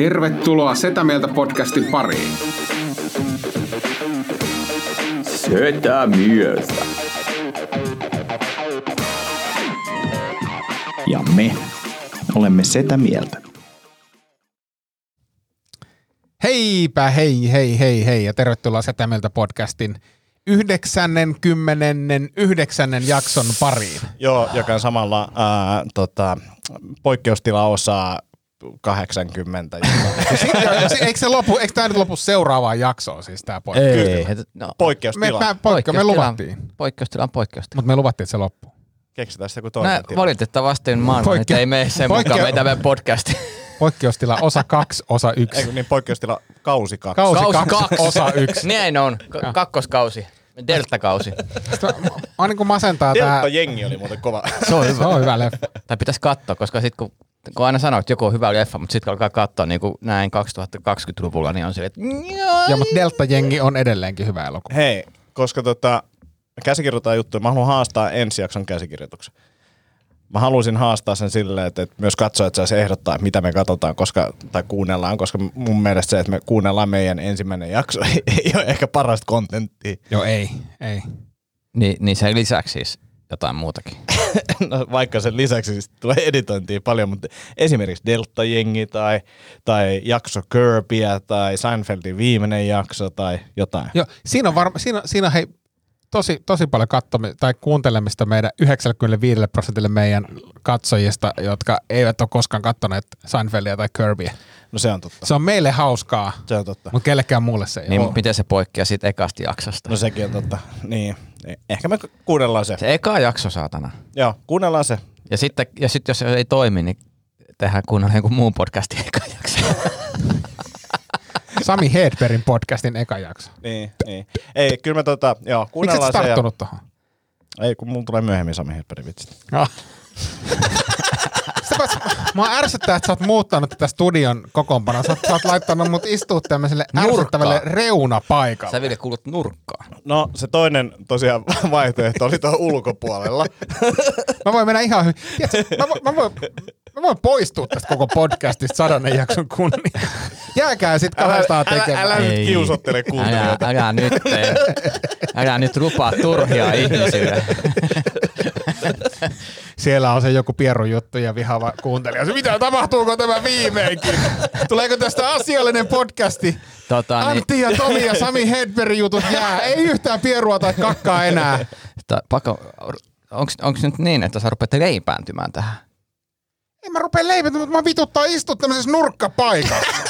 Tervetuloa Setä Mieltä podcastin pariin. Setä mieltä. Ja me olemme Setä mieltä. Heipä hei hei hei hei ja tervetuloa Setä Mieltä podcastin 99. jakson pariin. Joo, joka on samalla ää, tota, poikkeustilaosaa 80. Ja sit, ja, si- eikö, se lopu, eikö tämä nyt lopu seuraavaan jaksoon siis tämä poikkeus? Ei, no, Me, Poikkeustila. mä, poikkeus, me luvattiin, Poikkeustila on poikkeustila. mutta me luvattiin, että se loppuu. Keksitään sitten joku Nä, toinen tila. valitettavasti maailma Poikke- ei mene sen poikke- mukaan meitä meidän podcasti. Poikkeustila osa 2, osa 1. Ei kun niin poikkeustila kausi kaksi. Kausi Kausi 2, kaksi. osa 1. Näin on. K- kakkoskausi. Deltakausi. Mä niin kuin masentaa tää. Delta jengi oli muuten kova. Se on Se hyvä. on hyvä leffa. Tai pitäisi katsoa, koska sit kun, kun aina sanoo, että joku on hyvä leffa, mutta sitten alkaa katsoa niin kuin näin 2020-luvulla, niin on silleen, että Ja mutta Delta-jengi on edelleenkin hyvä elokuva. Hei, koska tota, käsikirjoitetaan juttuja, mä haluan haastaa ensi jakson käsikirjoituksen. Mä haluaisin haastaa sen silleen, että, että myös katsojat saisi ehdottaa, että mitä me katsotaan koska, tai kuunnellaan, koska mun mielestä se, että me kuunnellaan meidän ensimmäinen jakso, ei, ei ole ehkä parasta kontenttia. Joo, ei, ei. niin, niin sen lisäksi siis jotain muutakin. No, vaikka sen lisäksi siis tulee editointia paljon, mutta esimerkiksi Delta-jengi tai, tai jakso Kirbyä tai Seinfeldin viimeinen jakso tai jotain. Joo, siinä on, varma, siinä, siinä on hei, tosi, tosi paljon katsomi, tai kuuntelemista meidän 95 prosentille meidän katsojista, jotka eivät ole koskaan katsoneet Seinfeldia tai Kirbyä. No se on totta. Se on meille hauskaa, Se on totta. mutta kellekään muulle se ei Niin, ole. miten se poikkeaa siitä ekasta jaksosta? No sekin on totta. Niin. Ehkä me kuunnellaan se. Se eka jakso, saatana. Joo, kuunnellaan se. Ja sitten, ja sitten jos se ei toimi, niin tehdään kunnolla jonkun muun podcastin eka jakso. Sami Hedbergin podcastin eka jakso. Niin, niin. Ei, kyllä me tota, joo, Miksi et kuunnellaan se. Ja... tarttunut tuohon? Ei, kun mulla tulee myöhemmin Sami Hedbergin vitsit. Ah. Sitä paitsi, Mua ärsyttää, että sä oot muuttanut tätä studion kokoonpanoa. Sä, oot- sä oot laittanut mut istua tämmöiselle ärsyttävälle reunapaikalle. Sä Ville kuulut nurkkaan. No, se toinen tosiaan vaihtoehto oli tuohon ulkopuolella. Mä voin mennä ihan hyvin. Tiedätkö, mä, voin, mä, voin, mä voin poistua tästä koko podcastista sadannen jakson kunnia. Jääkää sit kahdestaan älä, tekemään. älä nyt kiusottele älä, kuuntelijoita. älä nyt tee. Älä nyt rupaa turhia ihmisille. Siellä on se joku pierun juttu ja vihaava kuuntelija. Se, mitä tapahtuuko tämä viimeinkin? Tuleeko tästä asiallinen podcasti? Tota, niin, Antti ja Tomi ja Sami Hedbergin jutut jää. Ei yhtään pierua tai kakkaa enää. ta, pakko, onks, onks nyt niin, että sä rupeat leipääntymään tähän? En mä rupea leipätä, mutta mä vituttaa istua tämmöisessä nurkkapaikassa.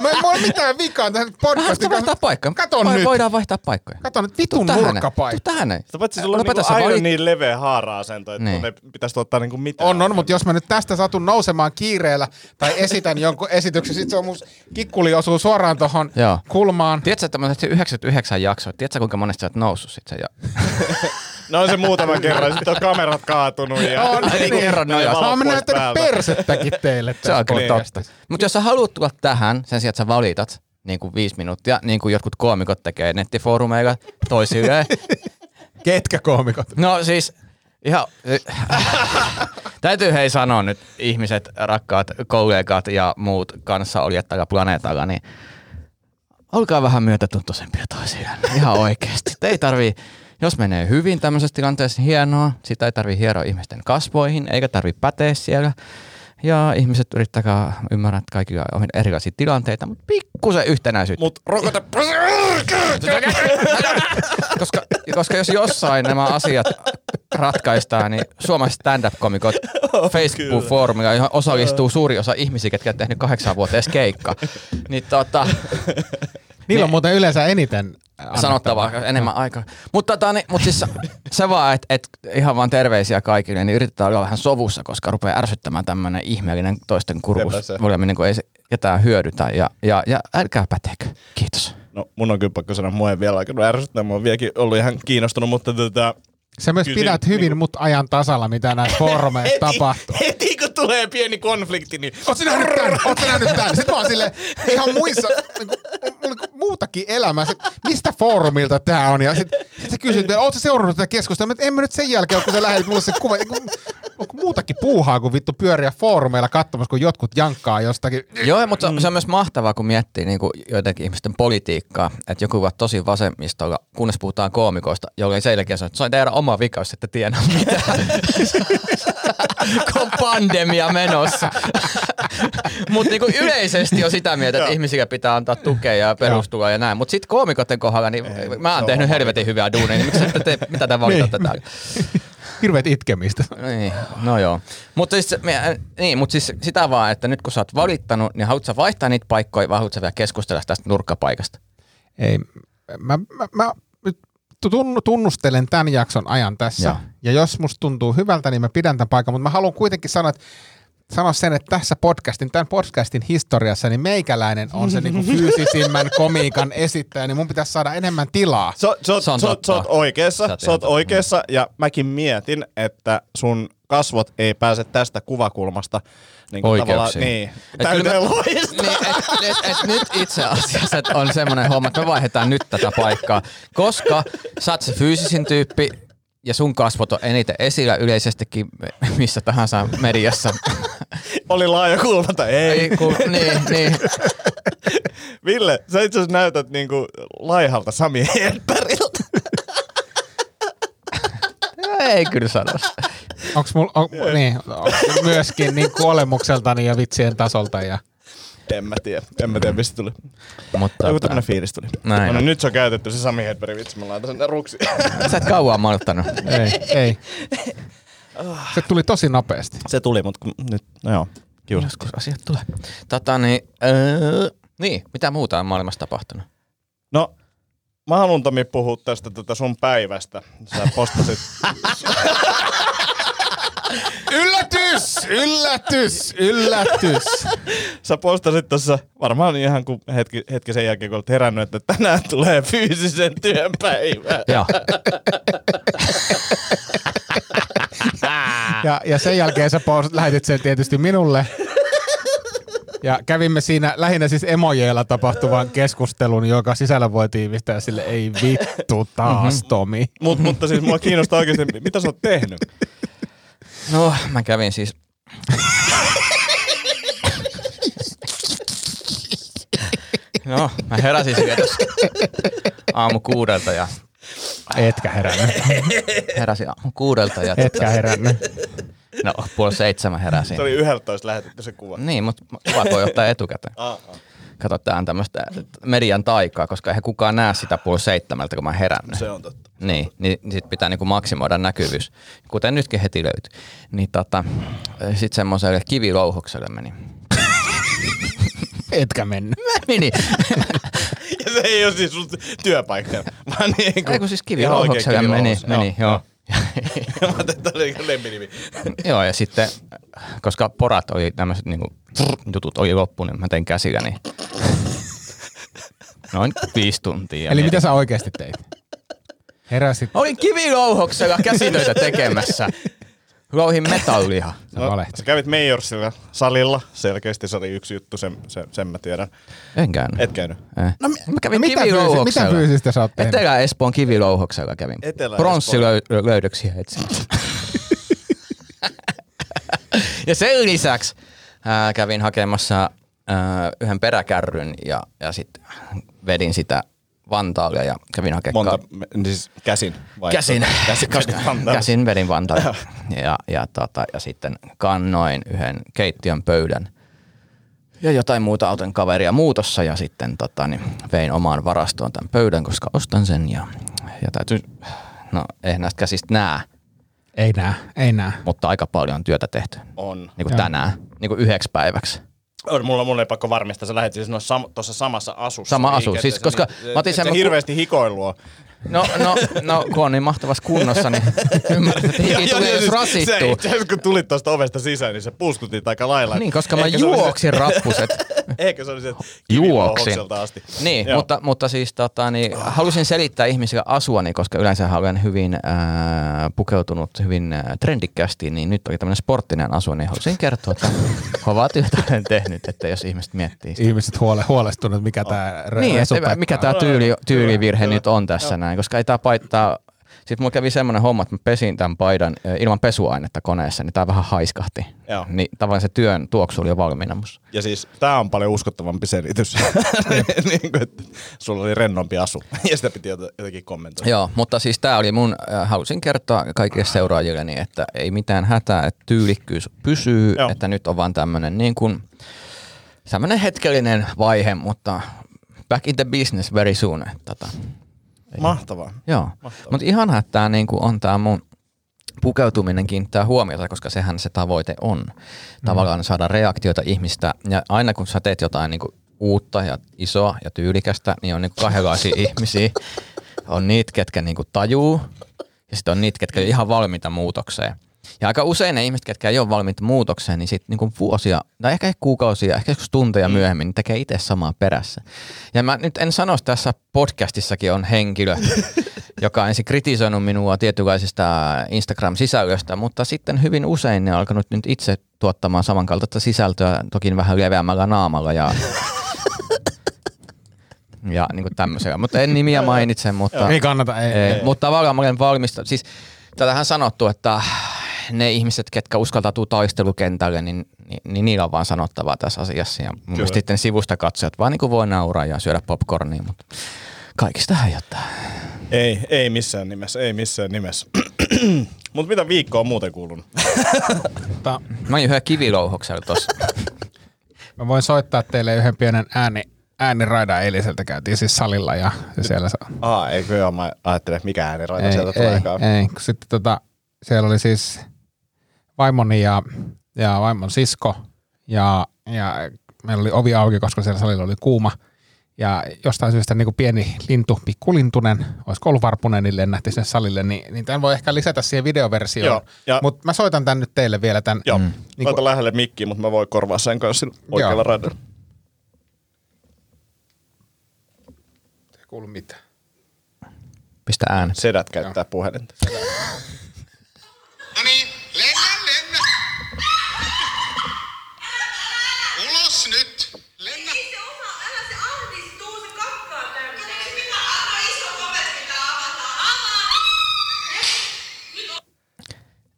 Mä en ole mitään vikaa tähän podcastin vaihtaa paikkaa? Kato Vai nyt. Voidaan vaihtaa paikkoja. Kato nyt vitun nurkkapaikka. Tuu tähän. Sitä paitsi sulla on niinku aina valit- niin leveä haara-asento, että Niin. ei pitäisi tuottaa niinku mitään. On, on, mutta jos mä nyt tästä satun nousemaan kiireellä tai esitän jonkun esityksen, sit se on mun kikkuli osuu suoraan tohon Joo. kulmaan. Tiedätkö, että mä oon tehty 99 jaksoa. Tiedätkö, kuinka monesti sä oot noussut sit sen? Ja... No on se muutama kerran, sitten on kamerat kaatunut ja... On, niin, kerro ne noja. Mä oon näyttänyt persettäkin teille Se on kyllä totta. Mutta jos sä haluat tulla tähän, sen sijaan, että sä valitat niin kuin viisi minuuttia, niin kuin jotkut koomikot tekee nettifoorumeilla toisilleen. Ketkä koomikot? No siis, ihan, täytyy hei sanoa nyt ihmiset, rakkaat kollegat ja muut kanssaolijat tällä planeetalla, niin olkaa vähän myötätuntoisempia toisiaan. Ihan oikeasti. Te ei tarvii, jos menee hyvin tämmöisessä tilanteessa, hienoa. Sitä ei tarvii hieroa ihmisten kasvoihin, eikä tarvii päteä siellä. Ja ihmiset yrittäkää ymmärrä, että kaikilla on erilaisia tilanteita, mutta pikkusen yhtenäisyyttä. Mut rokota... koska, koska jos jossain nämä asiat ratkaistaan, niin suomalaiset stand-up-komikot Facebook-foorumilla, johon osallistuu suuri osa ihmisiä, ketkä on tehnyt kahdeksan vuotta edes keikka. Niin tota, Niillä on Niin. muuten yleensä eniten sanottavaa enemmän aikaa. Mutta tota, niin, mut siis se vaan, että et, ihan vaan terveisiä kaikille, niin yritetään olla vähän sovussa, koska rupeaa ärsyttämään tämmöinen ihmeellinen toisten se. oleminen, kun ei se ketään hyödytä. Ja, ja, ja älkää päteekö. Kiitos. No mun on kyllä pakko sanoa, mua ei vielä alkanut ärsyttää, mä oon vieläkin ollut ihan kiinnostunut, mutta tota, Se myös Kyllä pidät siinä, hyvin niinku- mut ajan tasalla, mitä näissä foorumeissa tapahtuu. heti kun tulee pieni konflikti, niin Oot sä nähnyt tän? Oot sä nähnyt tän? Sitten mä oon silleen, ihan muissa, mulla on muutakin elämää. Sit, mistä foorumilta tää on? Ja sit, sit sä kysyt, että oot sä seurannut tätä keskustelua? Mutta en mä nyt sen jälkeen, kun sä lähdit mulle se kuva. Onko, onko muutakin puuhaa kuin vittu pyöriä foorumeilla katsomassa, kun jotkut jankkaa jostakin? Joo, mutta se on myös mahtavaa, kun miettii niin kuin joidenkin ihmisten politiikkaa, että joku on tosi vasemmistolla, kunnes puhutaan koomikoista, jolle sen jälkeen sanoo, että se on teidän oma vika, jos ette tiedä mitään. kun on pandemia menossa. Mutta niinku yleisesti on sitä mieltä, että ihmisille pitää antaa tukea ja perustua ja näin. Mutta sitten koomikoiden kohdalla, niin mä oon tehnyt helvetin hyvää duunia, niin miksi tee, mitä te valitatte täällä? Hirveet itkemistä. Niin, no joo. Mutta siis, me- niin, mut siis sitä vaan, että nyt kun sä oot valittanut, niin haluatko vaihtaa niitä paikkoja vai haluatko vielä keskustella tästä nurkkapaikasta? Ei, mä, mä, mä tunnustelen tämän jakson ajan tässä. Joo. Ja jos musta tuntuu hyvältä, niin mä pidän tämän paikan. Mutta mä haluan kuitenkin sanoa, että sanoa sen, että tässä podcastin, tämän podcastin historiassa, niin meikäläinen on se niinku fyysisimmän komiikan esittäjä, niin mun pitäisi saada enemmän tilaa. sä, oot- totta. sä oot oikeassa, Sä oot oikeassa ja mäkin mietin, että sun kasvot ei pääse tästä kuvakulmasta niin Oikeuksiin. niin, täyteen mä- loistaa. Niin, et, et, et nyt itse asiassa on semmoinen homma, että me vaihdetaan nyt tätä paikkaa, koska sä oot se fyysisin tyyppi ja sun kasvot on eniten esillä yleisestikin missä tahansa mediassa. Oli laaja kulma tai ei. Ei, kun, niin, niin. Ville, sä itse asiassa näytät niinku laihalta Sami Hedbergiltä. Ei kyllä sano. Onks mul, on, niin, onks myöskin niin kuolemukseltani ja vitsien tasolta ja En mä tiedä, en mä tiedä mistä tuli. Mutta Joku tota, tämmönen fiilis tuli. Näin No, niin nyt se on käytetty se Sami Hedbergin vitsi, mä laitan sen ruksi. sä et kauan malttanut. ei, ei. Se tuli tosi nopeasti. se tuli, mutta nyt, no joo, kiusas. Joskus asiat tulee. Tota, niin, öö, niin, mitä muuta on maailmassa tapahtunut? No, mä haluan Tomi puhua tästä tätä sun päivästä. Sä postasit, Yllätys! Yllätys! Yllätys! sä postasit tossa varmaan ihan kun hetki, hetki sen jälkeen, kun olet herännyt, että tänään tulee fyysisen työn päivä. Joo. Ja, ja sen jälkeen sä post, lähetit sen tietysti minulle. Ja kävimme siinä lähinnä siis emojeilla tapahtuvan keskustelun, joka sisällä voi tiivistää sille ei vittu taas Tomi. Mut, mutta siis mua kiinnostaa oikeasti, mitä sä oot tehnyt? No, mä kävin siis... No, mä heräsin siellä tuossa aamu kuudelta ja Etkä herännyt. heräsin aamu kuudelta ja Etkä herännyt. no puoli seitsemän heräsin. Se oli 11 lähetetty se kuva. Niin, mutta kuva voi ottaa etukäteen. Ah, ah. Kato, tää on tämmöistä median taikaa, koska eihän kukaan näe sitä puoli seitsemältä, kun mä herännyt. Se on totta. Niin, niin, niin sit pitää niinku maksimoida näkyvyys, kuten nytkin heti löytyy. Niin tota, sit semmoiselle kivilouhokselle meni. Etkä mennyt. Meni. Ja se ei ole siis sun työpaikka, vaan niin kuin... Ei kun siis kivilouhokselle meni, kivilouhos. meni, joo. Mä ajattelin, että oli lempinimi. joo, ja sitten, koska porat oli tämmöiset niinku, jutut oli loppu, niin mä tein käsillä, niin noin viisi tuntia. Eli mitä sä oikeasti teit? Heräsit. Olin kivilouhoksella käsitöitä tekemässä. Louhin metallia. Sä No, sä kävit Majorsilla salilla, selkeästi se oli yksi juttu, sen, sen, sen mä tiedän. En käynyt. Et käynyt. Eh. No, mä kävin No mitä, fyysi- kivilouhoksella. mitä fyysistä sä oot tehnyt? Etelä-Espoon kivilouhoksella kävin. Pronssilöydöksiä etsin. ja sen lisäksi ää, kävin hakemassa ää, yhden peräkärryn ja, ja sitten vedin sitä Vantaalia ja kävin hakemaan Monta, me- siis käsin vai? Käsin, Käsin, käsin, käsin vedin Vantaalia. ja, ja, tota, ja sitten kannoin yhden keittiön pöydän ja jotain muuta auton kaveria muutossa ja sitten tota, niin vein omaan varastoon tämän pöydän, koska ostan sen ja, ja täytyy, no ei näistä käsistä näe, Ei nää, ei nää. mutta aika paljon on työtä tehty. On. Niin kuin Joo. tänään, niin kuin yhdeksi päiväksi. On, mulla, mulla ei pakko varmistaa, sä lähdit siis tuossa sam, samassa asussa. Sama asu, siis koska niin, mä otin sen- sä hirveästi hikoilua. No, no, no, kun on niin mahtavassa kunnossa, niin ymmärrät, että hiki tulee, jos Se rasittuu. itse asiassa, kun tulit tuosta ovesta sisään, niin se puuskutit aika lailla. Niin, koska mä Ehkä se se- juoksin rappuset. Ehkä se oli se Juoksin. asti. Niin, Joo. mutta, mutta siis tota, niin, halusin selittää ihmisille asuani, koska yleensä olen hyvin äh, pukeutunut hyvin äh, trendikkäästi, niin nyt oli tämmöinen sporttinen asu, niin halusin kertoa, että kovaa työtä olen tehnyt, että jos ihmiset miettii sitä. Ihmiset huole, huolestunut, mikä tämä Niin, että mikä tämä tyyli, tyylivirhe nyt on tässä näin, koska ei tämä paittaa, sitten mulla kävi semmoinen homma, että mä pesin tämän paidan ilman pesuainetta koneessa, niin tämä vähän haiskahti. Joo. Niin tavallaan se työn tuoksu oli jo valmiina musta. Ja siis tää on paljon uskottavampi selitys. niin kuin, että sulla oli rennompi asu. ja sitä piti jotenkin kommentoida. Joo, mutta siis tämä oli mun, halusin kertoa kaikille seuraajilleni, että ei mitään hätää, että tyylikkyys pysyy, Joo. että nyt on vaan tämmöinen niin kuin, tämmöinen hetkellinen vaihe, mutta back in the business very soon. että Tota, Mahtavaa. joo, mutta ihanaa, että tämä niin kuin on tämä mun pukeutuminen kiinnittää huomiota, koska sehän se tavoite on. Tavallaan saada reaktioita ihmistä. Ja aina kun sä teet jotain niin kuin uutta ja isoa ja tyylikästä, niin on niin kuin kahdenlaisia ihmisiä. On niitä, ketkä niin kuin tajuu, ja sitten on niitä, ketkä on ihan valmiita muutokseen. Ja aika usein ne ihmiset, ketkä ei ole valmiita muutokseen, niin sitten niin vuosia, tai ehkä kuukausia, ehkä joskus tunteja myöhemmin, niin tekee itse samaa perässä. Ja mä nyt en sano, että tässä podcastissakin on henkilö, joka on ensin kritisoinut minua tietynlaisista Instagram-sisällöstä, mutta sitten hyvin usein ne on alkanut nyt itse tuottamaan samankaltaista sisältöä, toki vähän leveämmällä naamalla ja ja niin kuin tämmöisiä. Mutta en nimiä mainitse, mutta... Ei kannata, ei. ei, Mutta tavallaan mä olen valmista. Siis tätähän sanottu, että ne ihmiset, ketkä uskaltautuu taistelukentälle, niin, niin, niin niillä on vaan sanottavaa tässä asiassa. Ja mun mielestä sitten sivusta katsojat vaan niin kuin voi nauraa ja syödä popcornia, mutta kaikista häijättää. Ei, ei missään nimessä, ei missään nimessä. Mutta mitä viikkoa on muuten kuulunut? Mä olin yhden kivilouhoksella tossa. mä voin soittaa teille yhden pienen ääni, ääniraidan eiliseltä. Käytiin siis salilla ja, siellä sa- Aa, eikö joo, mä ajattelin, että mikä ääniraita ei, sieltä ei, tuleekaan. ei, sitten tota, siellä oli siis vaimoni ja, ja vaimon sisko ja, ja meillä oli ovi auki, koska siellä salilla oli kuuma. Ja jostain syystä niin kuin pieni lintu, pikkulintunen, olisiko ollut varpunen, niin lennähti sinne salille, niin, niin tämän voi ehkä lisätä siihen videoversioon. Mutta mä soitan tämän nyt teille vielä tämän. Joo, mm. Niin kuin- lähelle mikkiä, mutta mä voin korvaa sen kanssa oikealla radalla. Ei kuulu mitään. Pistä äänet. Sedät käyttää puhelinta. No niin, lennä,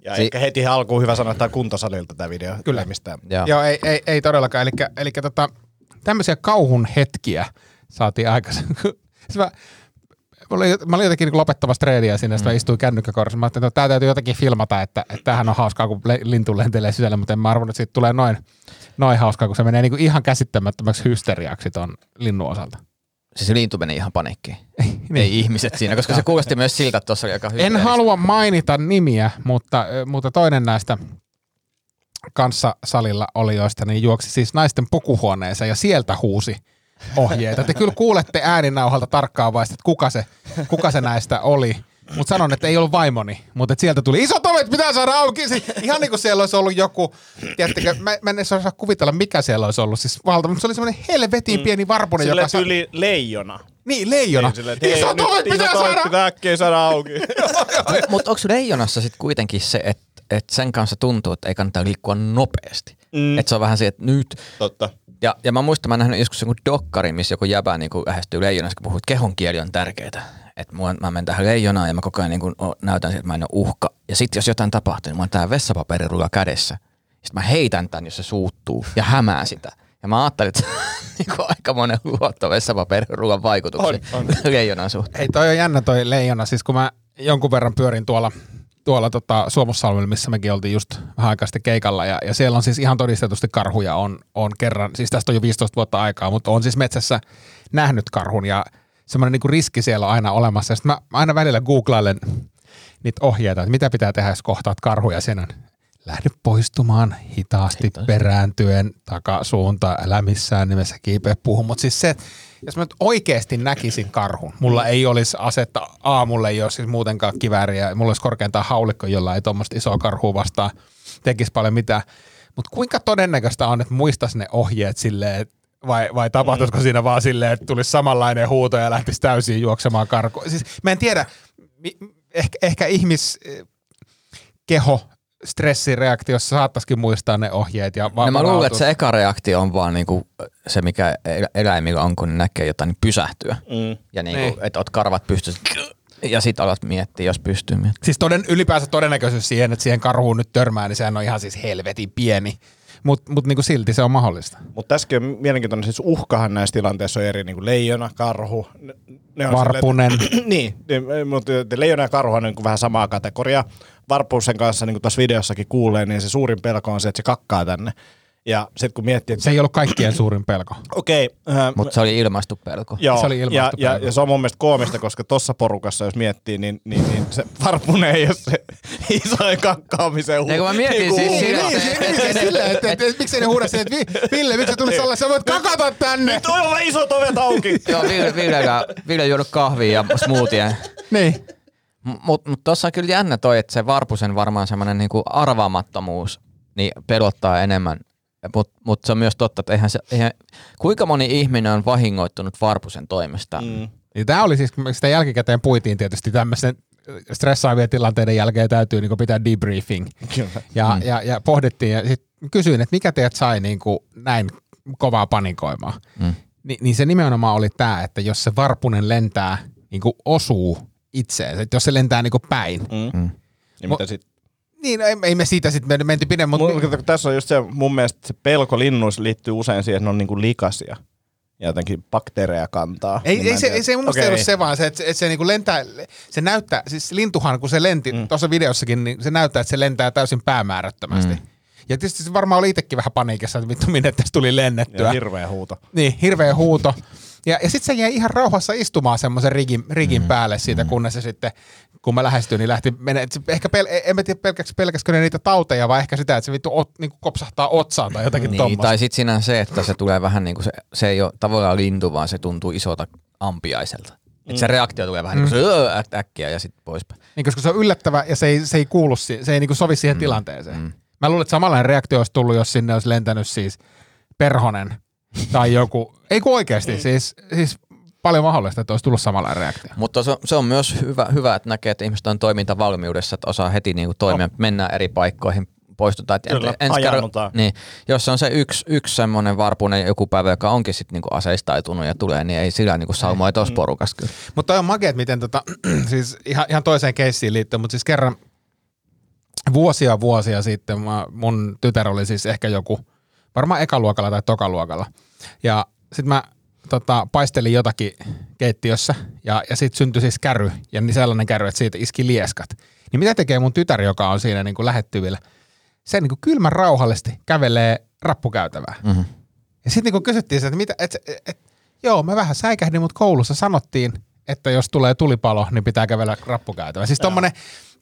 Ja Si- ehkä heti alkuun hyvä sanoa, että tämä kuntosalilta tämä video. Kyllä. Ei mistään. Joo. Joo, ei, ei, ei todellakaan. Eli, eli tota, tämmöisiä kauhun hetkiä saatiin aikaisemmin. Mä, mä, olin, mä olin jotenkin niin lopettamassa treeniä sinne, mm. mä istuin kännykkäkorissa. Mä ajattelin, että tämä täytyy jotenkin filmata, että, että tämähän on hauskaa, kun le, lintu lentelee sisällä, mutta en mä arvannut, että siitä tulee noin, noin hauskaa, kun se menee niin kuin ihan käsittämättömäksi hysteriaksi ton linnun osalta. Siis se lintu meni ihan paniikkiin. Ei ihmiset siinä, koska se kuulosti myös siltä, että tuossa oli aika En hysteeristä. halua mainita nimiä, mutta, mutta toinen näistä kanssa salilla olijoista niin juoksi siis naisten pukuhuoneeseen ja sieltä huusi ohjeita. Te kyllä kuulette ääninauhalta tarkkaavaisesti, että kuka se, kuka se näistä oli. Mutta sanon, että ei ollut vaimoni, mutta että sieltä tuli isot ovet, pitää saada auki. Ihan niin kuin siellä olisi ollut joku, tiedättekö, mä, mä en edes osaa kuvitella, mikä siellä olisi ollut. Siis valta, mutta se oli semmoinen helvetin pieni varpunen, Sillä joka... Sa- tyyli leijona. niin, leijona. Niin, että hei, Isot ovet pitää saada pitää äkkiä saada auki. Mutta onko leijonassa sitten kuitenkin se, että et sen kanssa tuntuu, että ei kannata liikkua nopeasti? Mm. Että se on vähän se, että nyt. Totta. Ja, ja mä muistan, mä nähnyt joskus joku dokkari, missä joku jäbä niin lähestyy leijonassa, kun puhuu, että kehon kieli on tärkeää. Että mua- mä menen tähän leijonaan ja mä koko ajan niin kuin, näytän, että mä en ole uhka. Ja sitten jos jotain tapahtuu, niin mulla on tää vessapaperirulla kädessä. Sitten mä heitän tän, jos se suuttuu ja hämää sitä. Ja mä ajattelin, että niin kuin aika monen luotto vessapaperirulan vaikutuksiin leijonan suhteen. Ei toi on jännä toi leijona, siis kun mä jonkun verran pyörin tuolla, tuolla tota Suomussalmella, missä mekin oltiin just vähän aikaa sitten keikalla, ja, ja siellä on siis ihan todistetusti karhuja on, on kerran, siis tästä on jo 15 vuotta aikaa, mutta on siis metsässä nähnyt karhun, ja semmoinen niinku riski siellä on aina olemassa, sitten mä aina välillä googlailen niitä ohjeita, että mitä pitää tehdä, jos kohtaat karhuja, siinä on lähde poistumaan hitaasti Hitaasti. perääntyen takasuuntaan, älä missään nimessä kiipeä puhun. Mutta siis se, jos mä nyt oikeasti näkisin karhun, mulla ei olisi asetta, A, mulla ei ole siis muutenkaan kivääriä, mulla olisi korkeintaan haulikko, jolla ei tuommoista isoa karhua vastaan tekisi paljon mitään. Mutta kuinka todennäköistä on, että muistaisi ne ohjeet silleen, että vai, vai tapahtuisiko siinä vaan silleen, että tulisi samanlainen huuto ja lähtisi täysin juoksemaan karkuun? Siis mä en tiedä, ehkä, ehkä ihmis eh, keho stressireaktiossa saattaisikin muistaa ne ohjeet. Ja va- No mä luulen, että se eka reaktio on vaan niinku se, mikä el- eläimillä on, kun ne näkee jotain, niin pysähtyä. Mm. Ja niinku, Niin. että oot karvat pystyssä ja sit alat miettiä, jos pystyy miettimään. Siis toden, ylipäänsä todennäköisyys siihen, että siihen karhuun nyt törmää, niin sehän on ihan siis helvetin pieni. Mutta mut niinku silti se on mahdollista. Mutta tässäkin on mielenkiintoinen, siis uhkahan näissä tilanteissa on eri, niin kuin leijona, karhu. Ne, ne on Varpunen. Silleen, niin, mutta leijona ja karhu on niin kuin vähän samaa kategoriaa. Varpusen kanssa, niin kuin tuossa videossakin kuulee, niin se suurin pelko on se, että se kakkaa tänne. Ja sitten kun miettii, että Se ei ollut kaikkien suurin pelko. okei, äh, Mutta se oli ilmaistu pelko. Joo, Se oli ja, ilmaistu ja, pelko. ja, se on mun mielestä koomista, koska tuossa porukassa, jos miettii, niin, niin, niin se varpunen ei ole se isoin kakkaamisen Niin kun mä mietin siis Niin, siinä, niin, niin, niin, silleen, että, että, että, miksei ne huuda sen, että Vi- Ville, miksi sä tulit salle, sä voit kakata tänne. Toi on iso ovet auki! Joo, Ville, Ville, Ville juonut kahvia ja smoothie. Niin. Mutta mut tuossa on kyllä jännä toi, että se Varpusen varmaan semmoinen niinku arvaamattomuus niin pelottaa enemmän. Mutta mut se on myös totta, että eihän se, eihän, kuinka moni ihminen on vahingoittunut Varpusen toimesta. Mm. Ja tämä oli siis, sitä jälkikäteen puitiin tietysti tämmöisen stressaavien tilanteiden jälkeen täytyy niin pitää debriefing. Kyllä. Ja, mm. ja, ja pohdittiin ja sitten kysyin, että mikä teet sai niin kuin näin kovaa panikoimaan. Mm. Ni, niin se nimenomaan oli tämä, että jos se varpunen lentää, niin kuin osuu itseensä, että jos se lentää niin kuin päin. Mm. Ja mitä sit? Niin, no ei, ei me siitä sitten menty pidemmän, mutta Mun, tässä on just se, mun mielestä se pelko linnuissa liittyy usein siihen, että ne on niinku likaisia ja jotenkin bakteereja kantaa. Ei, Niin ei, se, ei se mun mielestä Okei. ollut se vaan se, että, se- että se niinku lentää, se näyttää, siis lintuhan kun se lenti, mm. tuossa videossakin, niin se näyttää, että se lentää täysin päämäärättömästi. Mm. Ja tietysti se varmaan oli itsekin vähän paniikissa, että vittu minne tässä tuli lennettyä. Ja hirveä huuto. Niin, hirveä huuto. Ja, ja sitten se jäi ihan rauhassa istumaan semmoisen rigin, rigin mm. päälle siitä, kunnes se sitten, kun mä lähestyin, niin lähti menee. Ehkä pel, en mä tiedä pelkäskö, pelkäskö ne niitä tauteja, vai ehkä sitä, että se vittu ot, niin kopsahtaa otsaan tai jotakin Niin, tommoista. tai sitten siinä on se, että se tulee vähän niin kuin se, se ei ole tavallaan lintu, vaan se tuntuu isolta ampiaiselta. Mm. Että se reaktio tulee vähän mm. niin kuin se "Öö", äk- äkkiä ja sitten poispäin. Niin, koska se on yllättävä ja se ei, se ei kuulu, se ei niinku sovi siihen mm. tilanteeseen. Mm. Mä luulen, että samanlainen reaktio olisi tullut, jos sinne olisi lentänyt siis perhonen tai joku, ei kun oikeasti, siis, siis paljon mahdollista, että olisi tullut samanlainen reaktio. Mutta se, on- se on myös hyvä, hyvä, että näkee, että ihmiset on toimintavalmiudessa, että osaa heti niinku toimia, no. mennään eri paikkoihin, poistutaan. Kyllä, ensi kerran- ajannutaan. niin, jos se on se yksi, yksi semmoinen varpunen joku päivä, joka onkin sitten niinku aseistaitunut ja tulee, niin ei sillä niinku saumoja tuossa porukassa kyllä. Mutta on makeet, miten tota, siis ihan, ihan toiseen keissiin liittyen, mutta siis kerran vuosia vuosia sitten mä, mun tytär oli siis ehkä joku, varmaan ekaluokalla tai tokaluokalla. Ja sitten mä tota, paistelin jotakin keittiössä ja, ja sitten syntyi siis käry ja niin sellainen käry, että siitä iski lieskat. Niin mitä tekee mun tytär, joka on siinä niin kuin lähettyvillä? Se niin kuin kylmän rauhallisesti kävelee rappukäytävää. Mm-hmm. Ja sitten kun kysyttiin, että mitä, et, et, et, joo, mä vähän säikähdin, mutta koulussa sanottiin, että jos tulee tulipalo, niin pitää kävellä rappukäytävä. Siis tommonen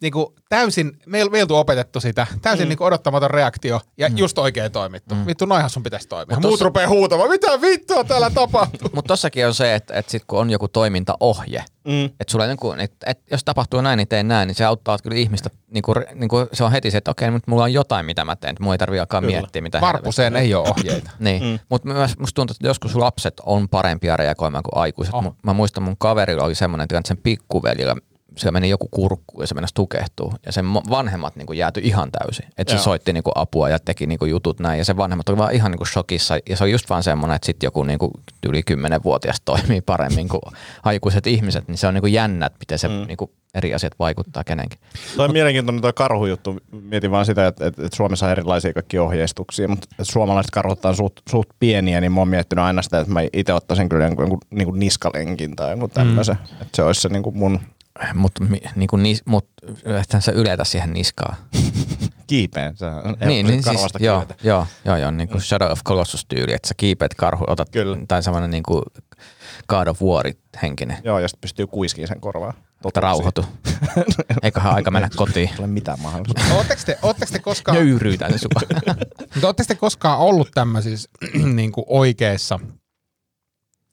niin kuin täysin, meillä meiltä on opetettu sitä, täysin mm. niin kuin odottamaton reaktio ja mm. just oikein toimittu. Mm. Vittu, noihan sun pitäisi toimia. Mut Muut tossa- rupeaa huutamaan, mitä vittua täällä tapahtuu? Mutta tossakin on se, että, että sit kun on joku toimintaohje, Mm. että sulla niinku, et, et, jos tapahtuu näin, niin teen näin, niin se auttaa kyllä ihmistä, niinku, niinku, se on heti se, että okei, mutta mulla on jotain, mitä mä teen, että mulla ei tarvitse alkaa Kyllä. miettiä, mitä Varpuseen ei ole ohjeita. Niin, mm. mutta myös musta tuntuu, että joskus lapset on parempia reagoimaan kuin aikuiset. Oh. Mä muistan mun kaverilla oli semmoinen tilanne, että sen pikkuvelillä se meni joku kurkku ja se mennä tukehtuu. Ja sen vanhemmat niin jääty ihan täysin. Että se soitti niin apua ja teki niin jutut näin. Ja sen vanhemmat oli vaan ihan niin shokissa. Ja se on just vaan semmoinen, että sitten joku niin yli 10-vuotias toimii paremmin kuin aikuiset ihmiset. Niin se on niin jännä, että miten se mm. niin eri asiat vaikuttaa kenenkin. Toi on mielenkiintoinen toi karhujuttu. Mietin vaan sitä, että, että, että Suomessa on erilaisia kaikki ohjeistuksia, mutta että suomalaiset karhut on suht, suht pieniä, niin mä oon miettinyt aina sitä, että mä itse ottaisin kyllä jonkun, jonkun niin kuin niskalenkin tai jonkun tämmöisen. Mm. Että se olisi se niin kuin mun, Mutta niin nis, mut, ethän sä yletä siihen niskaan. kiipeen. Se on Niin, niin siis, karvasta joo, joo, joo, joo, niin kuin Shadow of Colossus-tyyli, että sä kiipeät karhu, otat, Kyllä. tai semmoinen niin kuin God of War henkinen, Joo, ja sitten pystyy kuiskiin sen korvaan. että rauhoitu. Eiköhän aika mennä kotiin. Ei ole mitään mahdollisuutta. Ootteko te, ootteko te koskaan... Nöyryytän sua. Mutta ootteko te koskaan ollut tämmöisissä niin kuin oikeissa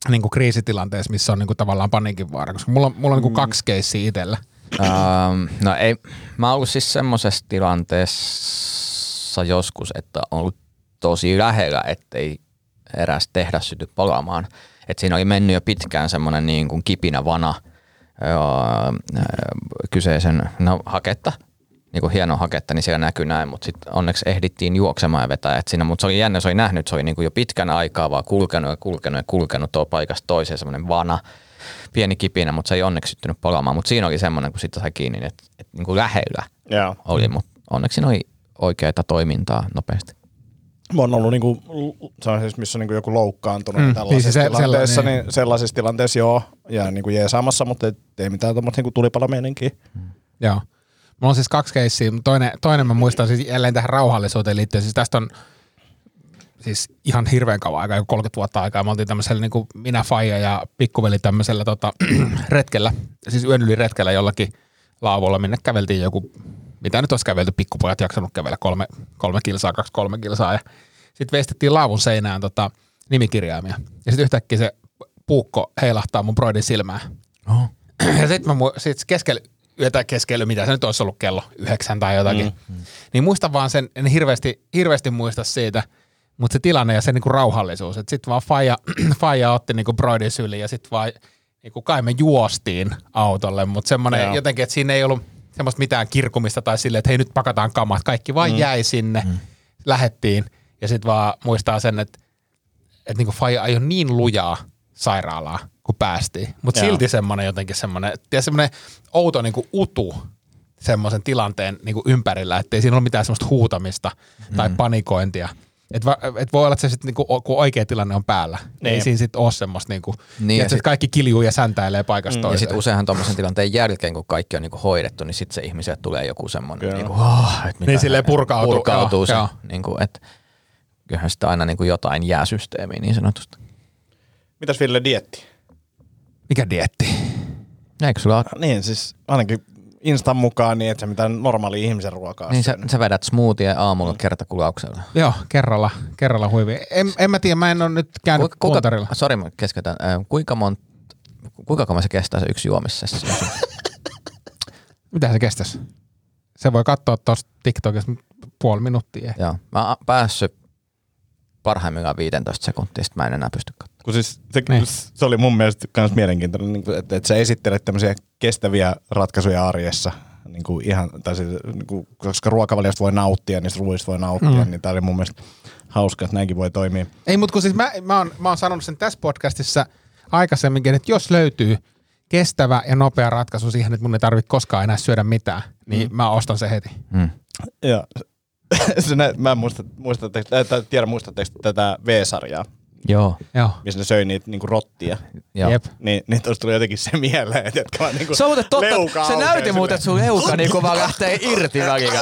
niin kuin kriisitilanteissa, missä on niin kuin tavallaan paniikin vaara? Koska mulla, mulla on niin kuin kaksi keissiä itsellä. um, no ei, mä oon ollut siis semmoisessa tilanteessa joskus, että on ollut tosi lähellä, ettei eräs tehdas syty palamaan. Et siinä oli mennyt jo pitkään semmoinen niin kuin kipinä vana ää, kyseisen no, haketta, niin kuin hieno haketta, niin siellä näkyy näin, mutta sitten onneksi ehdittiin juoksemaan ja vetää et siinä, mutta se oli jännä, se oli nähnyt, se oli niin kuin jo pitkän aikaa vaan kulkenut ja kulkenut ja kulkenut tuo paikasta toiseen, semmoinen vana, pieni kipinä, mutta se ei onneksi syttynyt palamaan, mutta siinä oli semmoinen, kun sitten sai kiinni, että, että niin kuin lähellä Joo. oli, mutta onneksi siinä oli oikeaa toimintaa nopeasti. Mä oon ollut niinku, se on siis, missä on niinku joku loukkaantunut Mm, mm, niin tällaisessa se- niin tilanteessa, sellainen, niin sellaisissa tilanteissa joo, ja niinku jeesaamassa, mutta ei, ei mitään tuommoista niinku tulipalomieninkiä. Joo. Mulla on siis kaksi keissiä. mutta Toinen, toinen mä muistan siis jälleen tähän rauhallisuuteen liittyen. Siis tästä on siis ihan hirveän kauan aikaa, joku 30 vuotta aikaa. Me oltiin tämmöisellä niin kuin minä, Faija ja pikkuveli tämmöisellä tota, retkellä, siis yön yli retkellä jollakin laavulla, minne käveltiin joku, mitä nyt olisi kävelty, pikkupojat jaksanut kävellä kolme, kolme kilsaa, kaksi kolme kilsaa. Ja sitten veistettiin laavun seinään tota, nimikirjaimia. Ja sitten yhtäkkiä se puukko heilahtaa mun broidin silmään. Oho. Ja sitten mä mu- sit keskellä yötä keskellä, mitä se nyt olisi ollut kello yhdeksän tai jotakin. Mm. Niin muistan vaan sen, en hirveästi, hirveästi muista siitä, mutta se tilanne ja se niinku rauhallisuus. Että sitten vaan faija, faija otti niinku broidin syliin ja sitten vaan niinku kai me juostiin autolle, mutta semmoinen jotenkin, että siinä ei ollut semmoista mitään kirkumista tai silleen, että hei nyt pakataan kamat. Kaikki vaan mm. jäi sinne, mm. lähettiin ja sitten vaan muistaa sen, että että niinku faija ajoi niin lujaa sairaalaa, kun päästiin. Mutta silti semmoinen jotenkin semmoinen, ja semmoinen outo niinku utu semmoisen tilanteen niinku ympärillä, ettei siinä ole mitään semmoista huutamista mm. tai panikointia. Et, va, et voi olla, että se sitten niinku, kun oikea tilanne on päällä, niin. ei Niin. siinä sitten ole semmoista, niinku, Niin, niin, ja että sit sit- kaikki kiljuu ja säntäilee paikasta mm, Ja toiseen. sitten useinhan tuommoisen tilanteen jälkeen, kun kaikki on niinku hoidettu, niin sitten se ihmiselle tulee joku semmoinen, niinku, oh, että mitä Niin silleen purkautuu, purkautuu joo, se, joo. Niinku, että kyllähän sitä aina niinku jotain jää systeemiin niin sanotusti. Mitäs Ville dietti? Mikä dietti? Eikö sulla ole? Niin, siis ainakin Instan mukaan niin, että se mitään normaali ihmisen ruokaa Niin sä, sä vedät smoothie aamulla mm. kertakulauksella. Joo, kerralla, kerralla huivi. En, en mä tiedä, mä en ole nyt käynyt Kuinka, kuinka, puntarilla. sori, mä keskeytän. Äh, Kuinka, mon, kuinka kauan se kestää se yksi juomissessio? Mitä se kestäisi? Se voi katsoa tuosta TikTokista puoli minuuttia. Joo. Mä oon päässyt parhaimmillaan 15 sekuntia, sit mä en enää pysty katsomaan. Kun siis se, Niin. se oli mun mielestä myös mielenkiintoinen, niin kuin, että, että sä esittelet tämmöisiä kestäviä ratkaisuja arjessa. Niin kuin ihan, tai siis, niin kuin, koska ruokavaliosta voi nauttia, niistä ruuista voi nauttia, mm. niin tää oli mun mielestä hauska, että näinkin voi toimia. Ei, mutta kun siis mä, mä, oon, mä oon sanonut sen tässä podcastissa aikaisemminkin, että jos löytyy kestävä ja nopea ratkaisu siihen, että mun ei tarvitse koskaan enää syödä mitään, niin mm. mä ostan se heti. Mm. Ja se nä, mä en muista, tai tiedä muistatteko tätä V-sarjaa, Joo. Joo. missä ne söi niitä niinku rottia. Joo. Jep. Niin, niin tuosta tuli jotenkin se mieleen, että jotka vaan niinku Se on muuten totta. leuka Se näytti muuten, että sun leuka niinku vaan lähtee irti välillä.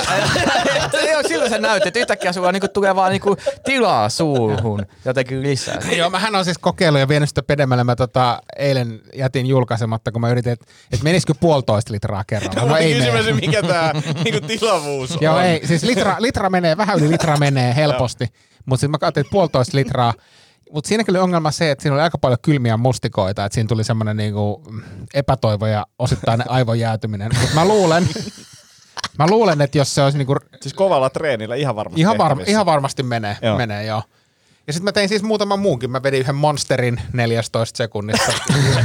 Joo, silloin se näytti, että yhtäkkiä sulla niinku tulee vaan niinku tilaa suuhun jotenkin lisää. Joo, mähän on siis kokeillut ja vienyt sitä pidemmälle. Mä tota, eilen jätin julkaisematta, kun mä yritin, että et menisikö puolitoista litraa kerralla. No, ei kysymys, mikä tää niinku tilavuus Joo, on. ei. Siis litra, litra menee, vähän yli litra menee helposti. Mutta sitten mä katsoin, että puolitoista litraa. Mutta siinä oli ongelma se, että siinä oli aika paljon kylmiä mustikoita, että siinä tuli semmoinen niinku epätoivo ja osittain aivojäätyminen. Mutta mä luulen, mä luulen, että jos se olisi niinku, Siis kovalla treenillä ihan varmasti ihan, var, tehtävissä. ihan varmasti menee, Joo. joo. menee joo. Ja sitten mä tein siis muutaman muunkin. Mä vedin yhden monsterin 14 sekunnissa.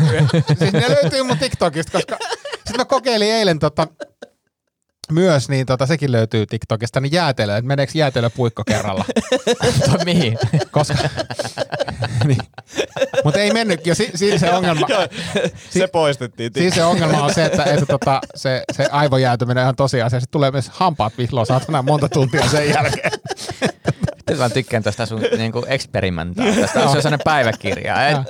siis ne löytyy mun TikTokista, koska sitten mä kokeilin eilen tota, myös, niin tota, sekin löytyy TikTokista, niin jäätelö, että meneekö jäätelö puikko kerralla. Mihin? Koska, niin. Mutta ei mennyt, jo si, siinä se ongelma, se poistettiin. siinä se ongelma on se, että, että tota, se, se aivojäätyminen on tosiasia. Sitten tulee myös hampaat vihloa saatana monta tuntia sen jälkeen. Nyt mä tykkään tästä sun niinku eksperimentaa. Tästä on sellainen päiväkirja.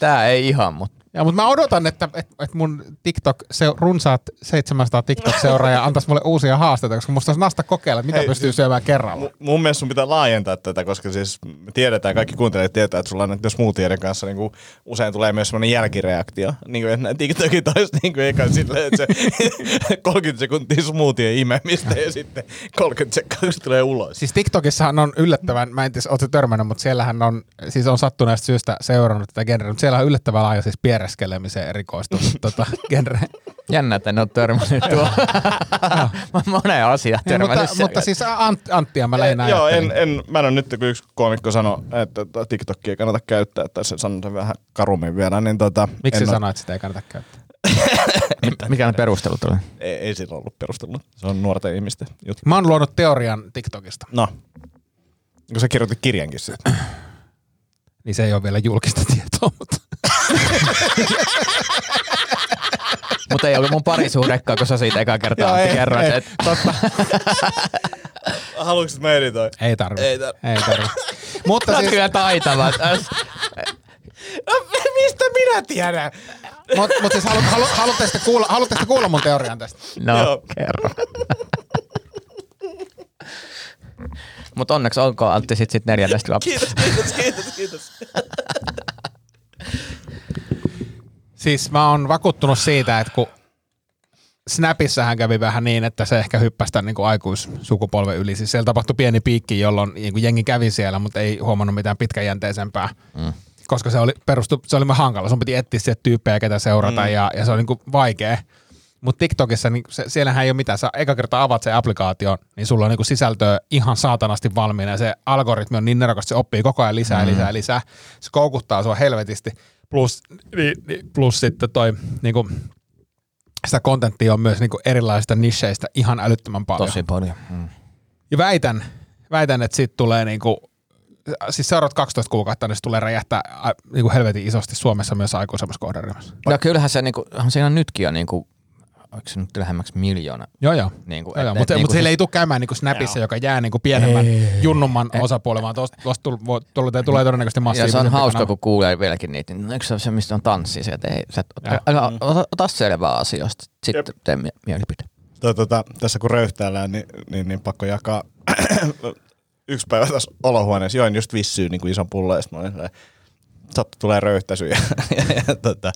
Tää ei ihan, mutta Ja, mutta mä odotan, että, että, että mun TikTok, se, runsaat 700 TikTok-seuraajaa antaisi mulle uusia haasteita, koska musta olisi nasta kokeilla, mitä Hei, pystyy siis- syömään kerralla. Mu- Mun mielestä sun pitää laajentaa tätä, koska siis me tiedetään, kaikki kuuntelijat tietää, että sulla on näiden smoothieiden kanssa niin kuin usein tulee myös semmoinen jälkireaktio. Niin kuin, että TikTokit olisi niin kuin eka silleen, että se 30 sekuntia smoothien imemistä ja sitten 30 sekuntia tulee ulos. Siis TikTokissahan on yllättävän, mä en tiedä, ootko törmännyt, mutta siellähän on, siis on sattuneesta syystä seurannut tätä genreä, mutta siellä on yllättävän laaja siis piereskelemiseen erikoistunut tota, genre. Jännä, että en ole törmännyt tuo. Moneen asiaan Ja, törmännyt mutta, mutta siis Ant, Anttia mä lähinnä Joo, en, en, mä en ole nyt, kun yksi koomikko sanoi, että tota TikTokia ei kannata käyttää, tai se sanoi sen vähän karummin vielä, niin tota... Miksi sanoit, että sitä ei kannata käyttää? Mikä ne perustelut oli? Ei, ei sillä ollut perustelua. Se on nuorten ihmisten juttu. Mä oon luonut teorian TikTokista, No. Kun sä kirjoitit kirjankin siitä. niin se ei ole vielä julkista tietoa, mutta Mutta ei ollut mun parisuhdekkaa, kun sä siitä eka kertaa Joo, Antti ei, kerroit. ei. että- totta. Haluatko, että mä editoin? Ei tarvi. Ei tar- Ei tarvi. mutta siis, kyllä taitava. Mistä minä tiedän? mut, mut siis halu, halu, haluatteko te kuulla, haluatteko te kuulla mun teorian tästä? No, Joo. kerro. Mutta onneksi olkoon Antti sit, sit neljännestä lapsesta. Kiitos, kiitos, kiitos, kiitos. Siis mä oon vakuuttunut siitä, että kun Snapissähän kävi vähän niin, että se ehkä hyppäsi tämän niin kuin aikuissukupolven yli. Siis siellä tapahtui pieni piikki, jolloin niin kuin jengi kävi siellä, mutta ei huomannut mitään pitkäjänteisempää. Mm. Koska se oli, perustu, se oli hankala. Sun piti etsiä sieltä tyyppejä, ketä seurata mm. ja, ja, se oli niin kuin vaikea. Mutta TikTokissa, niin se, siellähän ei ole mitään. Sä eka kertaa avaat sen applikaation, niin sulla on niin kuin sisältöä ihan saatanasti valmiina. Ja se algoritmi on niin nerokas, että se oppii koko ajan lisää, mm. lisää, lisää. Se koukuttaa sua helvetisti. Plus, niin, niin, plus sitten toi, niin kuin, sitä kontenttia on myös niin kuin erilaisista nisseistä ihan älyttömän paljon. Tosi paljon. Mm. Ja väitän, väitän, että siitä tulee niinku, siis seuraavat 12 kuukautta, niin se tulee räjähtää a, niinku helvetin isosti Suomessa myös aikuisemmassa kohderyhmässä. Ja kyllähän se, niinku, on siinä nytkin jo, niinku, onko se nyt lähemmäksi miljoona? Joo, joo. Niinku, joo, joo. et- Mutta et niinku niinku sillä siis- ei tule käymään niinku Snapissa, joka jää niinku pienemmän junnumman osapuolen, vaan tuosta tuosta tul- voi- tulee, tulee todennäköisesti Ja massiivisesti. se on hauska, kun kuulee vieläkin niitä. Niin, eikö se ole se, mistä on tanssi? Se, että ei, sä, Joo. älä, ota, ota selvää asioista, sitten tee mie- mielipide. Tota, tota, tässä kun röyhtäillään, niin, niin, niin pakko jakaa yksi päivä tässä olohuoneessa. Join just vissyyn niin kuin ison pullon ja sitten mä olin sattu tulee röyhtäisy ja, ja, ja tota,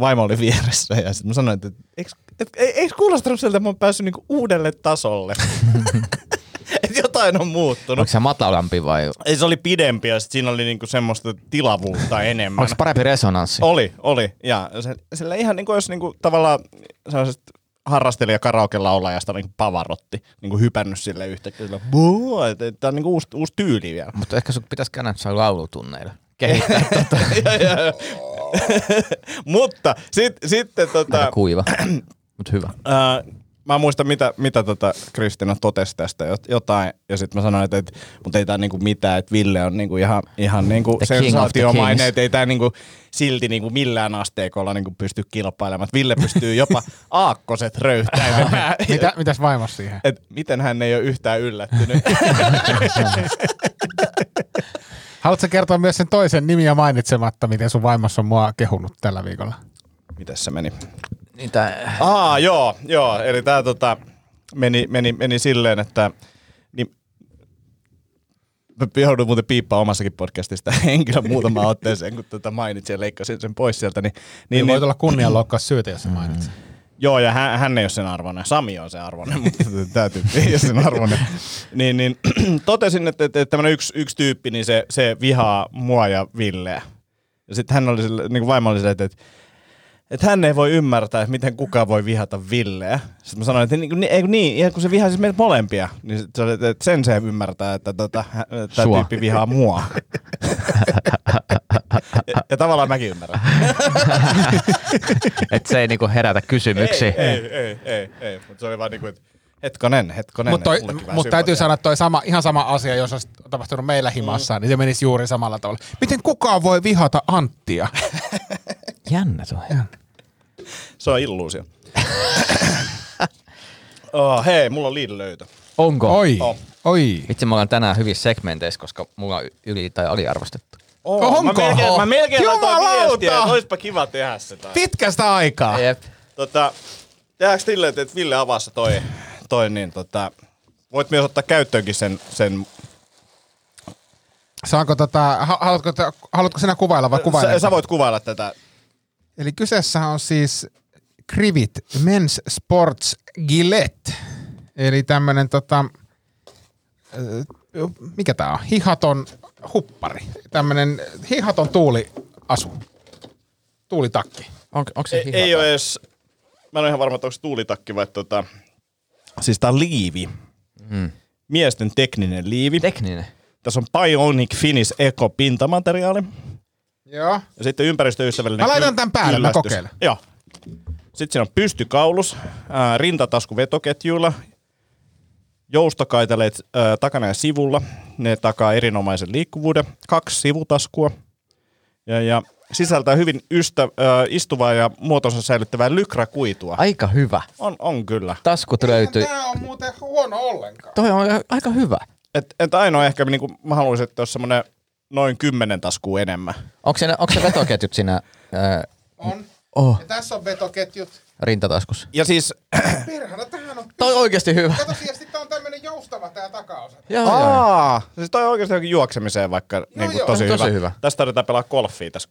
vaimo oli vieressä ja sitten mä sanoin, että eikö, et, ei, eikö kuulostanut siltä, että mä oon päässyt niinku uudelle tasolle? että jotain on muuttunut. Onko se matalampi vai Ei, se oli pidempi ja sit siinä oli niinku semmoista tilavuutta enemmän. onko parempi resonanssi? Oli, oli. Ja se, sillä ihan niin kuin jos niin kuin tavallaan sellaiset harrastelija karaoke laulajasta niin pavarotti, niin kuin hypännyt sille yhtäkkiä. Sillä, "Buu", että Tämä on niin kuin uusi, uusi tyyli vielä. Mutta ehkä sun pitäisi käydä jossain laulutunneilla. Kehittää tota. Mutta sit, sitten tota, Aika kuiva, mutta hyvä. ää, mä muistan mitä, mitä tota Kristina totesi tästä jot- jotain, ja sitten mä sanoin, että, että mutta ei tää niinku mitään, että Ville on niinku ihan, ihan niinku sensaatiomainen, että ei tää niinku silti niinku millään asteikolla niinku pysty kilpailemaan. Että Ville pystyy jopa aakkoset röyhtäilemään. Mitä, mitäs vaimos siihen? Et miten hän ei ole yhtään yllättynyt. Haluatko kertoa myös sen toisen nimiä mainitsematta, miten sun vaimos on mua kehunut tällä viikolla? Mites se meni? Niitä, Aa, joo, joo. Eli tää tota, meni, meni, meni silleen, että niin, mä joudun muuten piippaa omassakin podcastista henkilön muutama otteeseen, kun tota mainitsin ja leikkasin sen pois sieltä. Niin, Niin, niin, voi niin, tulla kunnianloukkaus syytä, jos sä mainitset. joo, ja hän, hän ei ole sen arvoinen. Sami on sen arvoinen, mutta tämä tyyppi ei ole sen arvoinen. niin, niin totesin, että, että tämmöinen yksi, yksi tyyppi, niin se, se vihaa mua ja Villeä. Ja sitten hän oli sille, niin kuin vaimo oli silleen, että, että että hän ei voi ymmärtää, että miten kukaan voi vihata Villeä. Sitten mä sanoin, että niin, niin, niin, ja kun se vihaa siis meitä molempia, niin se oli, että sen se ymmärtää, että tota, tämä tyyppi vihaa mua. ja, ja tavallaan mäkin ymmärrän. että se ei niinku herätä kysymyksiä. Ei, ei, ei, ei, ei. mutta se oli vaan niinku, että hetkonen, hetkonen. Mutta mut täytyy sanoa, että toi sama, ihan sama asia, jos olisi tapahtunut meillä himassa, mm. niin se menisi juuri samalla tavalla. Miten kukaan voi vihata Anttia? Jännä tuo. Se on illuusio. oh, hei, mulla on Lidl löytö. Onko? Oi, Oh. oi. Vitsi, me ollaan tänään hyvissä segmenteissä, koska mulla on yli- tai aliarvostettu. Oo, Onko? Mä melkein, mä melkein laitoin viestiä, että olisipa kiva tehdä se. Tai. Pitkästä aikaa. Jep. Tota, tehdäänkö silleen, että Ville avassa toi, toi niin tota, voit myös ottaa käyttöönkin sen, sen Saanko tota, ha- haluatko, haluatko sinä kuvailla vai sä, kuvailla? sä, voit kuvailla tätä. Eli kyseessä on siis Krivit Men's Sports Gillette. Eli tämmönen tota, mikä tää on? Hihaton huppari. Tämmönen hihaton tuuliasu. Tuulitakki. On, onko se Ei, hihaton? ei ole edes, mä en ole ihan varma, että onko se tuulitakki vai tota, siis tää on liivi. Mm. Miesten tekninen liivi. Tekninen. Tässä on Bionic Finish Eco pintamateriaali. Joo. Ja sitten ympäristöystävällinen Mä laitan tän päälle, mä kokeilen. Joo. Sitten siinä on pystykaulus, ää, rintatasku vetoketjuilla, joustokaitaleet ää, takana ja sivulla. Ne takaa erinomaisen liikkuvuuden. Kaksi sivutaskua. Ja, ja sisältää hyvin ystä, ää, istuvaa ja muotonsa säilyttävää lykrakuitua. Aika hyvä. On, on kyllä. Taskut löytyy. Tää on muuten huono ollenkaan. Toi on aika hyvä. Et, et ainoa ehkä, niin kuin mä haluaisin, että olisi semmoinen noin kymmenen taskua enemmän. Onko se, onko se vetoketjut siinä ää, On. oh, Ja tässä on vetoketjut. rintataskussa? Ja siis, Perhana, tähän on... Toi on oikeasti hyvä. Kato, ja sitten on tämmönen joustava tää takaosa. Joo, joo. aa, siis toi on oikeasti johonkin juoksemiseen vaikka niin kuin joo, tosi, tosi hyvä. hyvä. Tästä tarvitaan pelaa golfia tässä.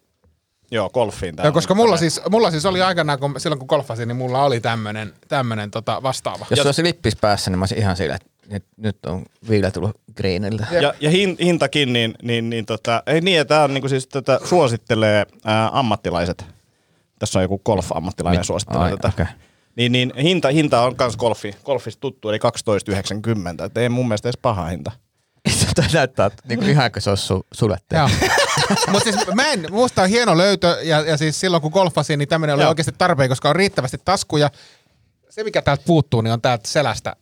Joo, golfiin. tää Joo, koska niin mulla tämmönen- siis, mulla siis oli aikanaan, kun, silloin kun golfasin, niin mulla oli tämmönen, tämmönen tota, vastaava. Jos se olisi lippis päässä, niin mä olisin ihan sillä, että nyt, nyt on Ville tullut greeniltä. Ja, ja hin, hintakin, niin, niin, niin tota, ei niin, että tämä on niin kuin siis tätä suosittelee ää, ammattilaiset. Tässä on joku golf-ammattilainen Mit- suosittelee ai, tätä. okei. Niin, niin hinta, hinta on myös golfi, golfista tuttu, eli 12,90. Et ei mun mielestä edes paha hinta. Toi näyttää että niinku ihan kuin se olisi su. Mutta siis mä en, musta on hieno löytö, ja, ja siis silloin kun golfasin, niin tämmöinen oli Joo. oikeasti tarpeen, koska on riittävästi taskuja. Se, mikä täältä puuttuu, niin on täältä selästä.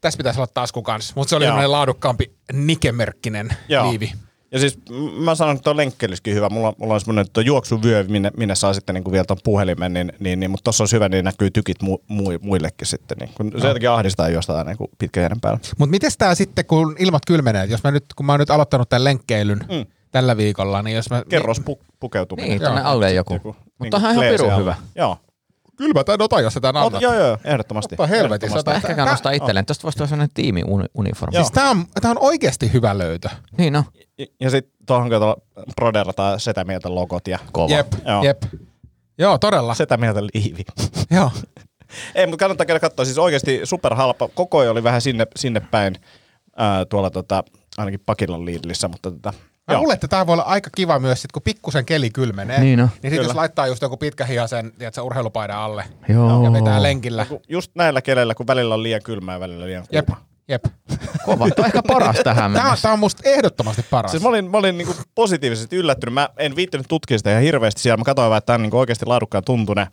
Tässä pitäisi olla tasku kanssa, mutta se oli Joo. semmoinen laadukkaampi Nike-merkkinen Joo. liivi. Ja siis mä sanon, että tuo lenkki olisikin hyvä. Mulla, mulla on semmoinen tuo juoksuvyö, minne, minne saa sitten niin vielä tuon puhelimen, niin, niin, niin mutta tossa olisi hyvä, niin näkyy tykit mu, mu, muillekin sitten. Niin, kun se jotenkin ahdistaa juosta aina niin pitkän päällä. Mutta miten tämä sitten, kun ilmat kylmenee, jos mä nyt, kun mä oon nyt aloittanut tämän lenkkeilyn mm. tällä viikolla, niin jos mä... Kerros pu, pukeutuminen. Niin, tonne Joo. alle joku. Joku, Mutta onhan ihan pirun hyvä. Joo. Kylmä tai ota, jos sitä Ot, annat. joo, joo, ehdottomasti. Ottaa helvetissä, Ehdottomasti. Ehkä kannustaa itselleen. Tästä voisi tulla sellainen tiimi-uniformi. Siis tää on, tää on oikeasti hyvä löytö. Niin no. Ja, ja sitten tuohon kato proderataan setä mieltä logot ja Kova. Jep, Joo. jep. Joo, todella. setä mieltä liivi. Joo. Ei, mutta kannattaa käydä katsoa. Siis oikeasti superhalpa. Koko oli vähän sinne, sinne päin ää, tuolla tota, ainakin Pakilan Lidlissä, mutta tota, Mä joo. luulen, että tämä voi olla aika kiva myös, sit, kun pikkusen keli kylmenee. Niin on. Niin sit jos laittaa just joku pitkähiasen tiedätkö, urheilupaidan alle Joo. ja vetää lenkillä. Just näillä keleillä, kun välillä on liian kylmää ja välillä liian Jep, kuuma. jep. Kova. Tuo on ehkä paras tähän Tää on, mennessä. tää on musta ehdottomasti paras. Siis mä olin, mä olin niinku positiivisesti yllättynyt. Mä en viittinyt tutkia sitä ihan hirveästi siellä. Mä katsoin vaan, että tää on niinku oikeasti laadukkaan tuntune.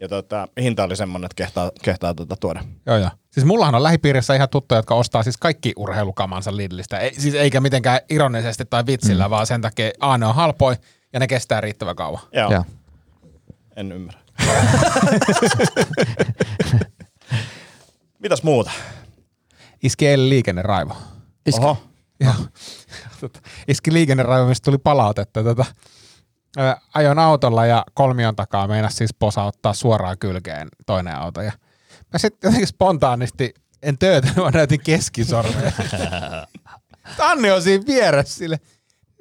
Ja tota, hinta oli semmonen, että kehtaa, kehtaa tota tuoda. Joo, joo. Siis mullahan on lähipiirissä ihan tuttuja, jotka ostaa siis kaikki urheilukamansa Lidlistä. Ei, siis eikä mitenkään ironisesti tai vitsillä, mm. vaan sen takia A, ne on halpoi ja ne kestää riittävän kauan. Joo. Joo. En ymmärrä. Mitäs muuta? Iski eilen liikenneraivo. Iski. Oho. Joo. Tota, Iski liikenneraivo, mistä tuli palautetta. Tota, ö, ajoin autolla ja kolmion takaa meinas siis posauttaa suoraan kylkeen toinen auto. Ja mä sitten jotenkin spontaanisti en töötä, vaan näytin keskisormen. Tanni on siinä vieressä sille.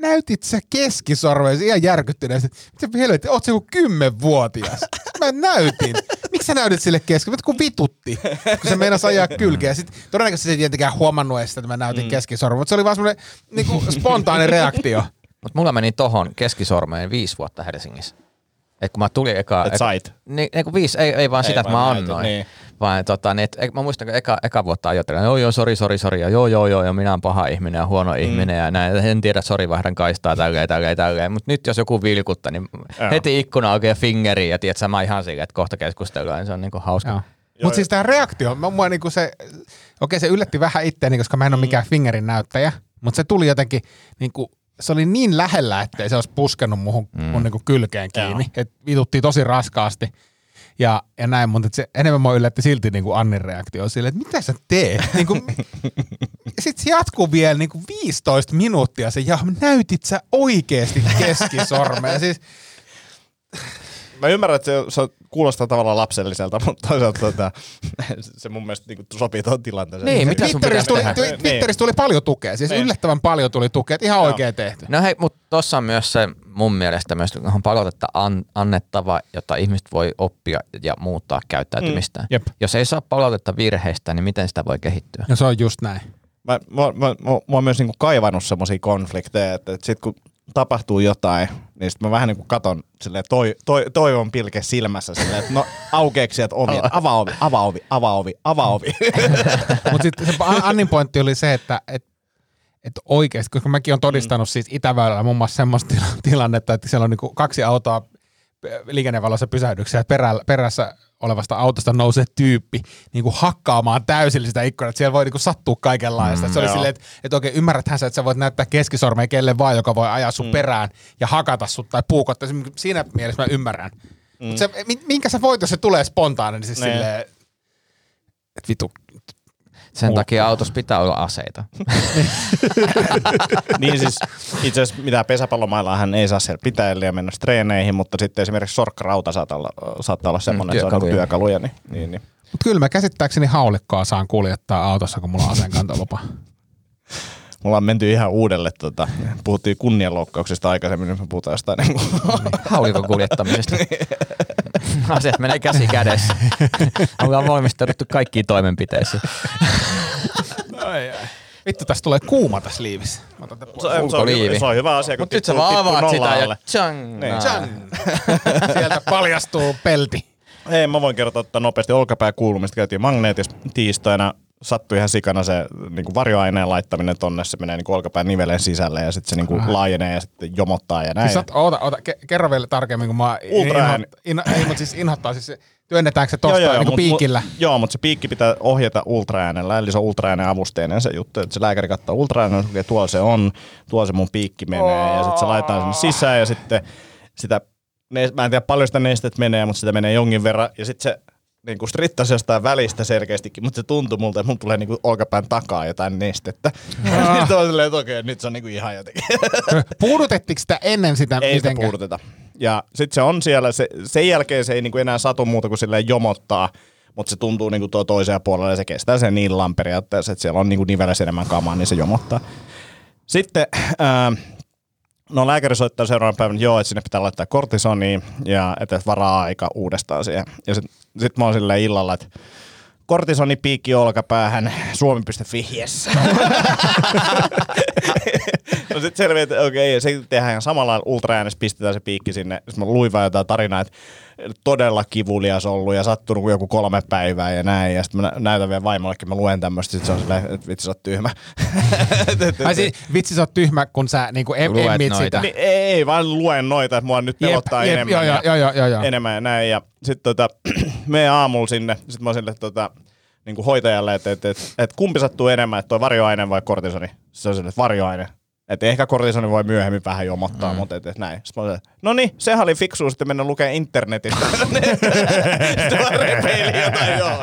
Näytit sä keskisormen ihan järkyttyneesti. Mitä helvetti, oot sä joku kymmenvuotias? Mä näytin. Miksi sä näytit sille keski? Mä kun vitutti, kun se meinas ajaa kylkeä. Sitten todennäköisesti se ei tietenkään huomannut edes, että mä näytin mm. keskisormen, mutta se oli vaan semmoinen niinku, spontaani reaktio. Mutta mulla meni tohon keskisormeen viisi vuotta Helsingissä. Et kun mä tulin eka... Et eka- sait. Niin, ei kun viisi, ei, ei vaan Ei sitä, että vaan mä annoin. niin. Vaan tota, niin, et, mä muistan, kun eka, eka vuotta ajattelin, joo joo, sori, sori, sori, ja joo joo joo, ja minä olen paha ihminen ja huono mm. ihminen, ja näin, en tiedä, sori, vaihdan kaistaa, tälleen, tälleen, tälleen. Mutta nyt jos joku vilkuttaa, niin Joo. heti ikkuna ja fingeri, ja tiedät, sä mä ihan sille, että kohta keskustellaan, niin se on niinku hauska. Mutta siis tämä reaktio, mä, mua niinku se, okei se yllätti vähän itteeni, koska mä en ole mikään fingerin näyttäjä, mutta se tuli jotenkin, niinku, se oli niin lähellä, ettei se olisi puskenut muhun, mm. mun niinku kylkeen kiinni, että vitutti tosi raskaasti. ja, ja näin, mutta et se enemmän mua yllätti silti niin kuin Annin reaktio silleen, että mitä sä teet? Niin kuin, sitten se jatkuu vielä niin kuin 15 minuuttia se, ja näytit sä oikeasti keskisormea. Siis, Mä ymmärrän, että se, se kuulostaa tavallaan lapselliselta, mutta toisaalta tota, se mun mielestä niin sopii tuohon tilanteeseen. Niin, mitä sun Twitterissä tuli, tehdä? twi- Twitterissä tuli paljon tukea, siis Niin. yllättävän paljon tuli tukea, että ihan Joo. oikein tehty. No hei, mutta tossa on myös se mun mielestä myös on palautetta an, annettava, jotta ihmiset voi oppia ja muuttaa käyttäytymistään. Mm, jep. Jos ei saa palautetta virheistä, niin miten sitä voi kehittyä? Ja se on just näin. Mä, mä, mä, mä, mä oon myös niinku kaivannut semmoisia konflikteja, että, että sit kun tapahtuu jotain, niin sit mä vähän niinku katon silleen toi, toi, toivon pilke silmässä silleen, että no aukeeksi sieltä ovi, avaa ovi, avaa ovi, avaa ovi, avaa ovi. Mutta sitten se An- Annin pointti oli se, että et, et oikeasti, koska mäkin olen todistanut siis Itäväylällä muun muassa semmoista tila- tilannetta, että siellä on niinku kaksi autoa pe- liikennevalossa pysähdyksessä ja perä, perässä olevasta autosta nousee tyyppi niin kuin hakkaamaan täysin sitä ikkunaa, että siellä voi niin kuin sattua kaikenlaista. Mm, se oli silleen, että, että oikein ymmärräthän sä, että sä voit näyttää keskisormea kelle vaan, joka voi ajaa sun mm. perään ja hakata sut tai puukottaa. Siinä mielessä mä ymmärrän. Mm. Mutta minkä sä voit, jos se tulee spontaaninen, niin siis silleen, että vitu, Sen takia autossa pitää olla aseita. niin siis itse asiassa mitään pesäpallomailla hän ei saa siellä pitää ja mennä treeneihin, mutta sitten esimerkiksi sorkkarauta saattaa olla, saattaa olla semmoinen, että se on niinku työkaluja. työkaluja. Niin, niin, niin. Mutta kyllä mä käsittääkseni haulikkoa saan kuljettaa autossa, kun mulla on aseenkantolupa. Mulla on menty ihan uudelle, tota, puhuttiin kunnianloukkauksista aikaisemmin, nyt me puhutaan jostain niin kuin, Haulikon kuljettamisesta. Asiat menee käsi kädessä. Ollaan valmistauduttu kaikkiin toimenpiteisiin. Vittu, tässä tulee kuuma tässä liivissä. Se, se, on, Ulkoliivi. se on hyvä asia, kun Mutta nyt sä vaan avaat sitä nolla ja alle. tjang. Niin. Tjang. Sieltä paljastuu pelti. Hei, mä voin kertoa että nopeasti olkapää kuulumista. Käytiin magneetissa tiistaina. Sattui ihan sikana se niin kuin varjoaineen laittaminen tonne. Se menee niin kuin olkapään niveleen sisälle ja sitten se niin kuin laajenee ja sitten jomottaa ja näin. Siis oot, oota, oota, ke- kerro vielä tarkemmin, kun mä inho, in, ei, mutta siis inhottaa, siis se- työnnetäänkö se tosta niin mut- piikillä? Mut, joo, mutta se piikki pitää ohjata ultraäänellä, eli se on ultraäänen avusteinen se juttu, että se lääkäri katsoo ultraäänen, että tuolla se on, tuolla se mun piikki menee, ja sitten se laitetaan sinne sisään, ja sitten sitä, ne, mä en tiedä paljon sitä nestet menee, mutta sitä menee jonkin verran, ja sitten se niin kuin strittasi jostain välistä selkeästikin, mutta se tuntui multa, että mun tulee niin kuin olkapään takaa jotain nestettä. Sitten on silleen, että okei, nyt se on niin kuin ihan jotenkin. Puudutettiinko sitä ennen sitä Ei sitä mitenkään? puuduteta. Ja sitten se on siellä, se, sen jälkeen se ei niinku enää satu muuta kuin silleen jomottaa, mutta se tuntuu niinku tuo toiseen puolelle ja se kestää sen niin illan periaatteessa, että siellä on niinku nivelessä enemmän kamaa, niin se jomottaa. Sitten, ää, no lääkäri soittaa seuraavan päivän, joo, että sinne pitää laittaa kortisonia ja että varaa aika uudestaan siihen. Ja sitten sit mä oon silleen illalla, että kortisoni piikki olkapäähän, suomi.fi, yes. no sitten selviää, että okei, se tehdään ihan samalla ultraäänessä, pistetään se piikki sinne. Sitten mä luin vaan jotain tarinaa, että todella kivulias ollut ja sattunut kuin joku kolme päivää ja näin. Ja sitten mä nä- näytän vielä vaimollekin, mä luen tämmöistä, sitten se on silleen, että vitsi sä oot tyhmä. Ai siis, vitsi sä oot tyhmä, kun sä niinku em, Luet emmit noita. sitä. Niin, ei, vaan luen noita, että mua nyt Jep, pelottaa jep, enemmän. joo, joo, ja- joo, joo, joo, joo. enemmän ja näin. Ja sitten tota, menen aamulla sinne, sitten mä oon sille tota, niin kuin hoitajalle, että et, et, et kumpi sattuu enemmän, että toi varjoaine vai kortisoni. Se on sille, että varjoaine. Että ehkä kortisoni voi myöhemmin vähän jomottaa, mm. mutta et, et näin. No niin, sehän oli fiksu sitten mennä lukemaan internetistä. sitten mä repeilin jotain, joo.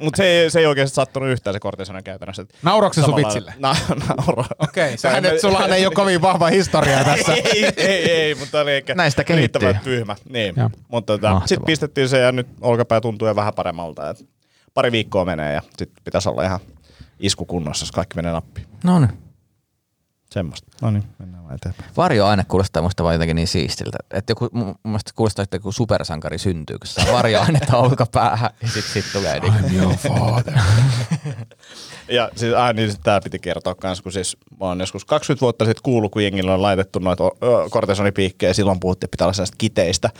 Mutta se, ei- se ei oikeasti sattunut yhtään se kortisoni käytännössä. Et Nauroiko se sun vitsille? Na, nauro. Okei, sähän, et, sullahan ei ole kovin vahva historia tässä. ei, ei, ei, mutta oli ehkä Näistä kehittyy. riittävän tyhmä. Niin. Joo. Mutta tota, sitten pistettiin se ja nyt olkapää tuntuu jo vähän paremmalta. Et pari viikkoa menee ja sitten pitäisi olla ihan iskukunnossa, jos kaikki menee nappiin. No niin. Semmoista. No niin, mennään vaan eteenpäin. Varjoaine kuulostaa musta vaan jotenkin niin siistiltä. Että joku, mun mielestä kuulostaa, että joku supersankari syntyy, kun saa varjoainetta olkapäähän ja sit, sit tulee niin. I'm your father. Ja siis, ah, niin tämä piti kertoa kans, kun siis mä oon joskus 20 vuotta sitten kuullut, kun jengillä on laitettu noita kortisonipiikkejä, silloin puhuttiin, että pitää olla sellaista kiteistä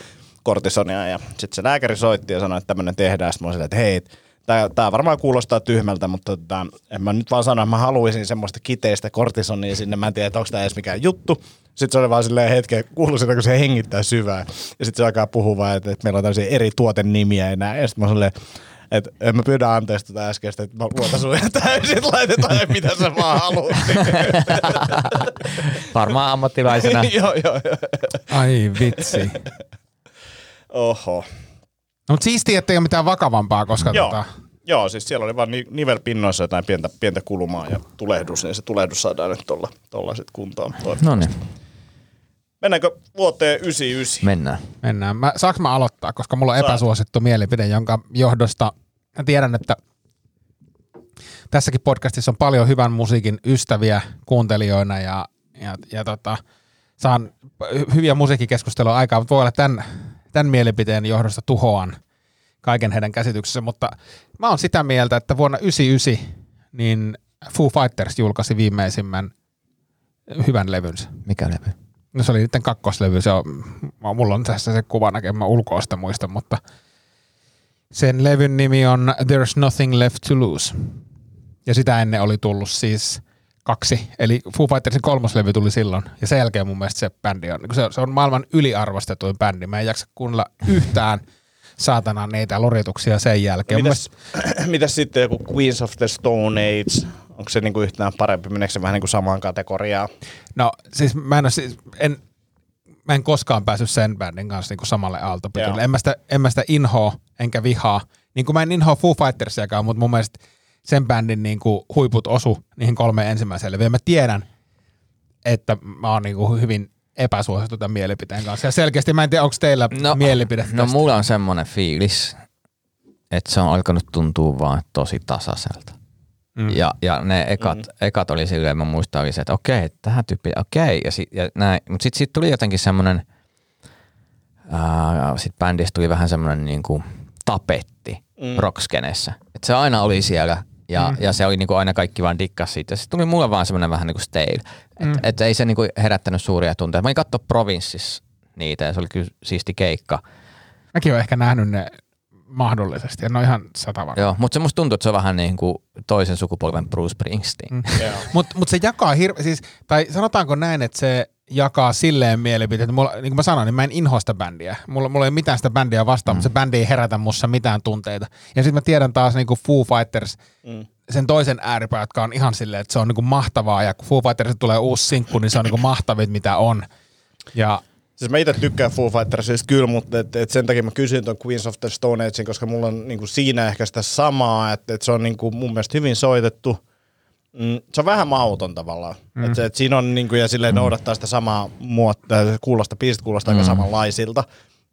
kortisonia, ja sitten se lääkäri soitti ja sanoi, että tämmöinen tehdään, sitten mä olin silleen, että hei, Tämä varmaan kuulostaa tyhmältä, mutta tota, en mä nyt vaan sano, että mä haluaisin semmoista kiteistä kortisonia sinne. Mä en tiedä, että onko tämä edes mikään juttu. Sitten se oli vaan silleen hetken, kuuluu sitä, kun se hengittää syvää. Ja sitten se alkaa puhua vaan, että, että meillä on tämmöisiä eri tuotennimiä ja näin. Ja sitten mä silleen, että en mä pyydä anteeksi tätä äskeistä, että mä luotan sun ihan täysin, että laitetaan mitä sä vaan haluat. Varmaan ammattilaisena. joo, joo, joo. Ai vitsi. Oho. No, mutta siistiä, ettei ole mitään vakavampaa, koska Joo. tota, Joo, siis siellä oli vaan ni- nivelpinnoissa jotain pientä, pientä kulumaa ja tulehdus, niin se tulehdus saadaan nyt tuolla, tuolla sitten kuntoon. No niin, Mennäänkö vuoteen 99? mennään. mennään. Mä, saanko mä aloittaa, koska mulla on Saat. epäsuosittu mielipide, jonka johdosta mä tiedän, että tässäkin podcastissa on paljon hyvän musiikin ystäviä kuuntelijoina ja, ja, ja tota, saan hy- hyviä musiikkikeskustelua aikaa, mutta voi olla tämän, tämän mielipiteen johdosta tuhoan kaiken heidän käsityksensä, mutta mä oon sitä mieltä, että vuonna 1999 niin Foo Fighters julkaisi viimeisimmän hyvän levynsä. Mikä levy? No se oli niiden kakkoslevy, se on, mulla on tässä se kuva näkemä, mä ulkoa sitä muista, mutta sen levyn nimi on There's Nothing Left to Lose. Ja sitä ennen oli tullut siis kaksi, eli Foo Fightersin kolmoslevy tuli silloin, ja sen jälkeen mun mielestä se bändi on, niin se, se on maailman yliarvostetuin bändi, mä en jaksa kuunnella yhtään saatana niitä lorituksia sen jälkeen. Mitäs, mitäs sitten joku Queens of the Stone Age? Onko se niinku yhtään parempi? Meneekö se vähän niinku samaan kategoriaan? No siis mä en, ole, siis, en, mä en koskaan päässyt sen bändin kanssa niinku samalle Joo. aaltopituille. En mä, sitä, en mä sitä inhoa enkä vihaa. Niin kuin mä en inhoa Foo Fightersiakaan, mutta mun mielestä sen bändin niinku huiput osu niihin kolmeen ensimmäiseen levyyn. Mä tiedän, että mä oon niinku hyvin epäsuosittu tämän mielipiteen kanssa. Ja selkeästi mä en tiedä, onko teillä no, mielipide No tästä. mulla on semmoinen fiilis, että se on alkanut tuntua vaan tosi tasaiselta. Mm. Ja, ja ne ekat, mm. ekat oli silleen, mä muistan oli se, että okei, tähän tyyppiin, okei. Ja, sit, ja näin. Mutta sitten sit tuli jotenkin semmoinen, sitten bändistä tuli vähän semmoinen niinku tapetti mm. rockskenessä. Et se aina oli siellä ja, mm. ja se oli niinku aina kaikki vaan dikkas siitä. Sitten tuli mulle vaan semmoinen vähän niinku stale. Että mm. et ei se niinku herättänyt suuria tunteita. Mä olin katsoa Provinssissa niitä ja se oli kyllä siisti keikka. Mäkin olen ehkä nähnyt ne mahdollisesti, en ole ihan sata varma. Joo, mutta se musta tuntuu, että se on vähän niin kuin toisen sukupolven Bruce Springsteen. Mm. Mutta mut se jakaa hirve, siis, tai sanotaanko näin, että se jakaa silleen mielipiteet, että mulla, niin kuin mä sanoin, niin mä en inhoa sitä bändiä. Mulla, mulla ei mitään sitä bändiä vastaan, mm. mutta se bändi ei herätä mussa mitään tunteita. Ja sitten mä tiedän taas niin kuin Foo Fighters, mm. sen toisen ääripää, jotka on ihan silleen, että se on niin kuin mahtavaa, ja kun Foo Fighters tulee uusi sinkku, niin se on niin kuin mahtavit, mitä on. Ja Siis mä itse tykkään Foo Fightersista kyllä, mutta et, et sen takia mä kysyn ton Queens of the Stone Agein, koska mulla on niinku siinä ehkä sitä samaa, että et se on niinku mun mielestä hyvin soitettu. Mm, se on vähän mauton tavallaan. Mm. Et, se- et siinä on niinku, ja silleen noudattaa sitä samaa muotta, kuulosta, biisit kuulostaa mm. aika samanlaisilta,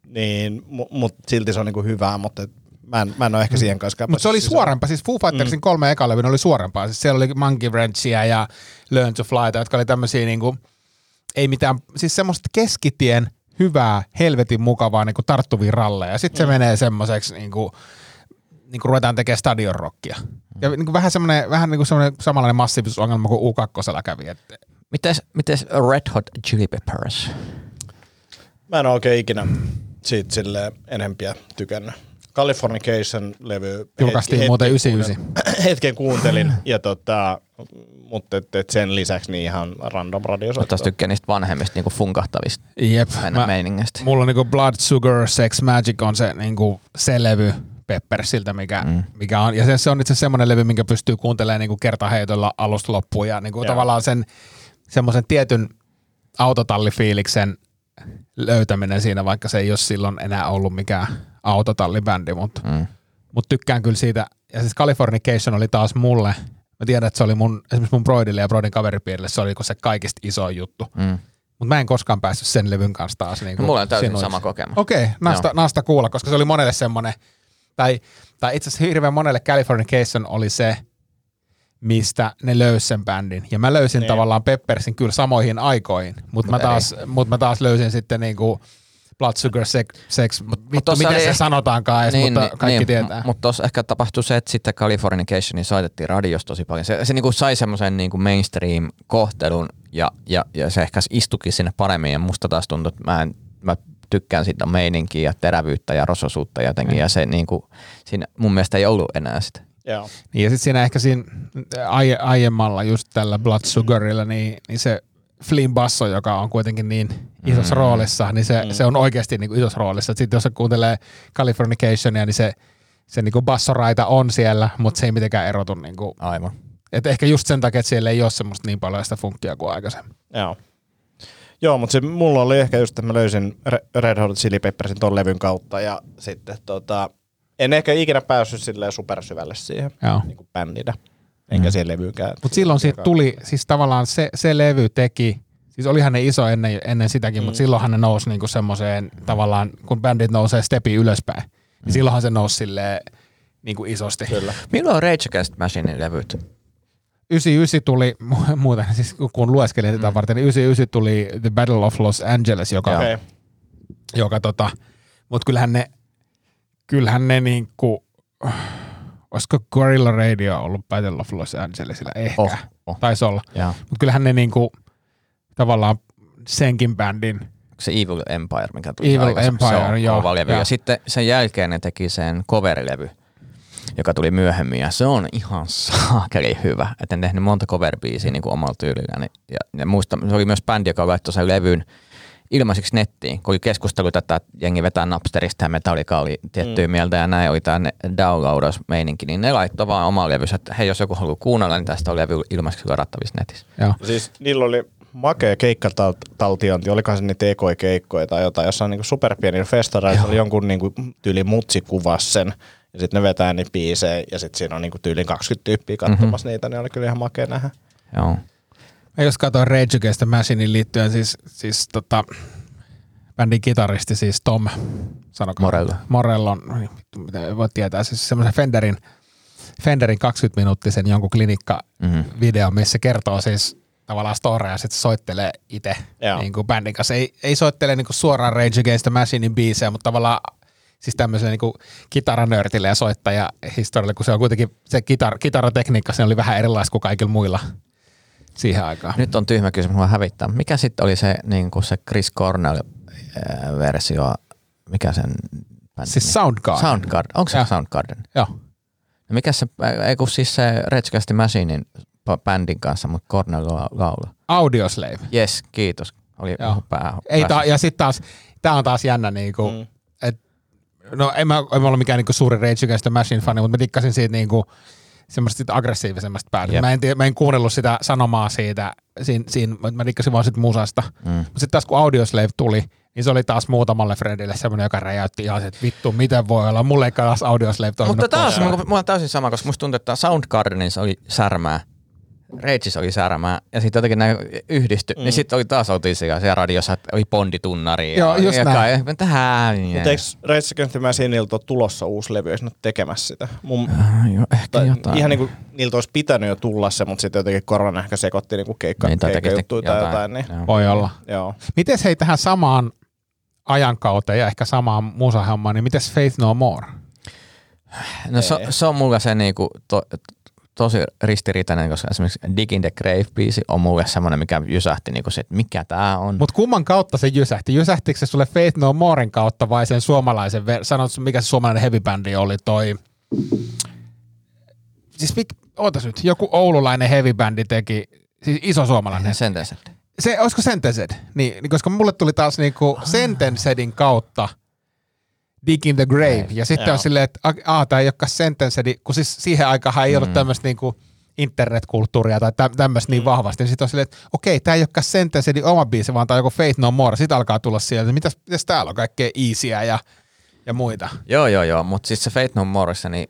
niin, mu- mut silti se on niinku hyvää, mutta et, mä, en, mä en ole ehkä siihen kanssa Mutta se oli suorempaa, siis Foo Fightersin mm. kolme eka oli suorempaa. Siis siellä oli Monkey Wrenchia ja Learn to Fly, jotka oli tämmöisiä niinku, ei mitään, siis semmoista keskitien hyvää, helvetin mukavaa niinku tarttuvia ralleja. Sitten mm. se menee semmoiseksi niinku, niinku ruvetaan tekemään stadion rockia. Ja niinku vähän semmoinen, vähän niinku semmoinen samanlainen massiivisuusongelma kuin U2 kävi. Et, Mites, mites Red Hot Chili Peppers? Mä en ole oikein ikinä siitä sille enempiä tykännyt. Californication-levy. Julkaistiin muuten 99. kuuntelin- Hetken kuuntelin, ja tota, mutta et, et sen lisäksi niin ihan random radio Mä taas tykkään niistä vanhemmista niinku funkahtavista jep, mä, meiningeistä. Mulla on niinku Blood Sugar Sex Magic on se, niinku, se levy Peppersiltä, mikä, mm. mikä on. Ja se, se on itse asiassa semmoinen levy, minkä pystyy kuuntelemaan niinku kertaheitolla alusta loppuun. Ja niinku tavallaan sen semmoisen tietyn autotallifiiliksen löytäminen siinä, vaikka se ei ole silloin enää ollut mikään autotallibändi, mutta Mm. mut tykkään kyllä siitä. Ja siis Californication oli taas mulle, mä tiedän, että se oli mun, esimerkiksi mun Broidille ja Broidin kaveripiirille, se oli se kaikista iso juttu. Mm. Mutta mä en koskaan päässyt sen levyn kanssa taas. Niin mulla on täysin sama kokemus. Okei, okay, nasta, nasta kuulla, koska se oli monelle semmoinen, tai, tai itse asiassa hirveän monelle Californication oli se, mistä ne löysi sen bändin. Ja mä löysin Niin. tavallaan Peppersin kyllä samoihin aikoihin, mutta mä, Mut taas, mut mä taas löysin sitten niinku Blood Sugar Sex, sex vittu, tossa miten oli- se sanotaankaan edes, Niin, mutta kaikki niin, tietää. Mutta tuossa ehkä tapahtui se, että sitten Californicationin soitettiin radiossa tosi paljon. Se, se niinku sai semmoisen niinku mainstream-kohtelun ja, ja, ja, se ehkä istukin sinne paremmin. Ja musta taas tuntui, että mä, en, mä tykkään siitä meininkiä ja terävyyttä ja rososuutta jotenkin. Mm. Ja se niinku, siinä mun mielestä ei ollut enää sitä. Joo. Niin ja sitten siinä ehkä siinä aie, aiemmalla just tällä Blood Sugarilla, niin, niin se Flynn Basso, joka on kuitenkin niin isossa mm. roolissa, niin se, mm. se on oikeasti niin kuin isossa roolissa. Sitten jos se kuuntelee Californicationia, niin se, se niin kuin bassoraita on siellä, mutta se ei mitenkään erotu. Niin kuin, Aivan. et ehkä just sen takia, että siellä ei ole semmoista niin paljon sitä funkkia kuin aikaisemmin. Joo. Joo, mutta se, mulla oli ehkä just, että mä löysin Re- Red Hot Chili Peppersin ton levyn kautta ja sitten tota, en ehkä ikinä päässyt silleen supersyvälle siihen Joo. niin kuin bändinä, enkä mm. siihen levyykään. Mutta silloin siitä tuli, siis tavallaan se, se levy teki, siis olihan ne iso ennen, ennen sitäkin, mm. mutta silloinhan ne nousi niinku semmoiseen tavallaan, kun bändit nousee stepi ylöspäin, mm. niin silloinhan se nousi silleen niinku isosti. Kyllä. Milloin on Rage Against Machinein levyt? 99 tuli, mu- muuten siis kun lueskelin tätä varten, niin 99 tuli The Battle of Los Angeles, joka, Okei. joka tota, mutta kyllähän ne, kyllähän ne niinku, olisiko Gorilla Radio ollut Battle of Los Angelesilla? Ehkä, Oh, oh. taisi olla. Joo. Mutta kyllähän ne niinku, tavallaan senkin bändin, Se Evil Empire, mikä tuli Evil aikaisemmin, se Empire, on joo. Ja sitten sen jälkeen ne teki sen coverilevy, joka tuli myöhemmin, ja se on ihan saakeli hyvä. Että ne tehnyt monta cover-biisiä niin kuin omalla tyylillään. Ja, ja muista, se oli myös bändi, joka laittoi sen levyn ilmaiseksi nettiin, kun oli keskustelu tätä, että jengi vetää Napsterista ja Metallica oli tiettyä mm. mieltä ja näin oli tämä downloadaus-meininki, niin ne laittoi vaan oma levy, että hei, jos joku haluaa kuunnella, niin tästä on levy ilmaiseksi ladattavissa netissä. joo. Siis niillä oli makea keikkataltiointi, olikohan se niitä ekoi-keikkoja tai jotain, jossain niinku superpienillä festareilla oli jonkun niinku tyyli mutsi kuvas sen, ja sitten ne vetää niitä biisejä, ja sitten siinä on niinku tyyliin 20 tyyppiä katsomassa mm-hmm. niitä, niin oli kyllä ihan makea nähdä. Joo. Mä jos katsoin Rage Against the Machinein liittyen, siis, siis tota, bändin kitaristi siis Tom, sanokaa. Morello. Morello niin vittu, mitä voi tietää, siis semmoisen Fenderin, Fenderin 20-minuuttisen jonkun klinikka-video, missä se kertoo siis tavallaan storeja, ja sitten se soittelee itse niin kuin bändin kanssa. Ei, ei soittele niin kuin suoraan Rage Against the Machinein biisejä, mutta tavallaan siis tämmöiselle niin kitaranörtille ja soittaja historialle, kun se on kuitenkin se kitar, kitaratekniikka, se oli vähän erilaista kuin kaikilla muilla siihen aikaan. Nyt on tyhmä kysymys, mua hävittää. Mikä sitten oli se, niin kuin se Chris Cornell-versio, mikä sen bändi Siis? Soundgarden. Soundgarden. Onko se Joo. Soundgarden? Joo. No mikä se, ei kun siis se Rage Machinein bändin kanssa, mutta Cornell la- laula. Audioslave. Yes, kiitos. Oli Joo. pää. Ei ta, ja sitten taas, tää on taas jännä niinku, mm. No en mä, en mä ole mikään niinku suuri Rage Against the Machine fani, mutta mä tikkasin siitä niinku semmoista aggressiivisemmasta päästä. Jep. Mä en, mä en kuunnellut sitä sanomaa siitä, siinä, siinä mä tikkasin vaan siitä musasta. Mm. Mutta sitten taas kun Audioslave tuli, niin se oli taas muutamalle friendille semmoinen, joka räjäytti ihan se, että vittu, miten voi olla. Mulle ei taas Audioslave toiminut Mutta taas, mulla mulla on täysin sama, koska musta tuntuu, että Soundgardenissa oli särmää. Rageissa oli särmää ja sitten jotenkin nämä yhdistyi, mm. niin sitten oli taas oltiin siellä, siellä radiossa, että oli bonditunnari. Joo, ja, just ja näin. Kai, tähän. Mutta eikö Against the Machineilta ole tulossa uusi levy, jos ne tekemässä sitä? Mun, Jo, ehkä tai jotain. ihan niinku, niiltä olisi pitänyt jo tulla se, mutta sitten jotenkin korona ehkä sekoitti niinku keikka, Niin, keikkajuttuja tai jotain. jotain. Niin. Joo. Voi olla. Joo. Miten hei tähän samaan ajankauteen ja ehkä samaan musahommaan, niin mites Faith No More? No se, se on mulle se niinku to, tosi ristiriitainen, koska esimerkiksi Dig in the Grave-biisi on mulle semmoinen, mikä jysähti niinku se, että mikä tää on. Mutta kumman kautta se jysähti? Jysähtikö se sulle Faith No Moren kautta vai sen suomalaisen, ver- sanot, mikä se suomalainen heavy-bändi oli toi? Siis mik, ootas nyt, joku oululainen heavy-bändi teki, siis iso suomalainen. Sentenced. Se, olisiko Sentenced? Niin, niin, koska mulle tuli taas niinku Sentencedin kautta Dig in the Grave. Ja sitten Joo. on silleen, että a, tämä ei olekaan Sentenced, kun siis siihen aikaan ei ollut Mm. tämmöistä niinku internetkulttuuria tai tä, tämmöistä niin vahvasti. Niin sitten on silleen, että okei, tämä ei olekaan Sentencedin oma biisi, vaan tämä on joku Faith No More. Sitten alkaa tulla sieltä, mitäs, mitäs täällä on kaikkea easyä ja, ja muita. Joo, joo, joo, mutta siis se Fate No Moressa, niin,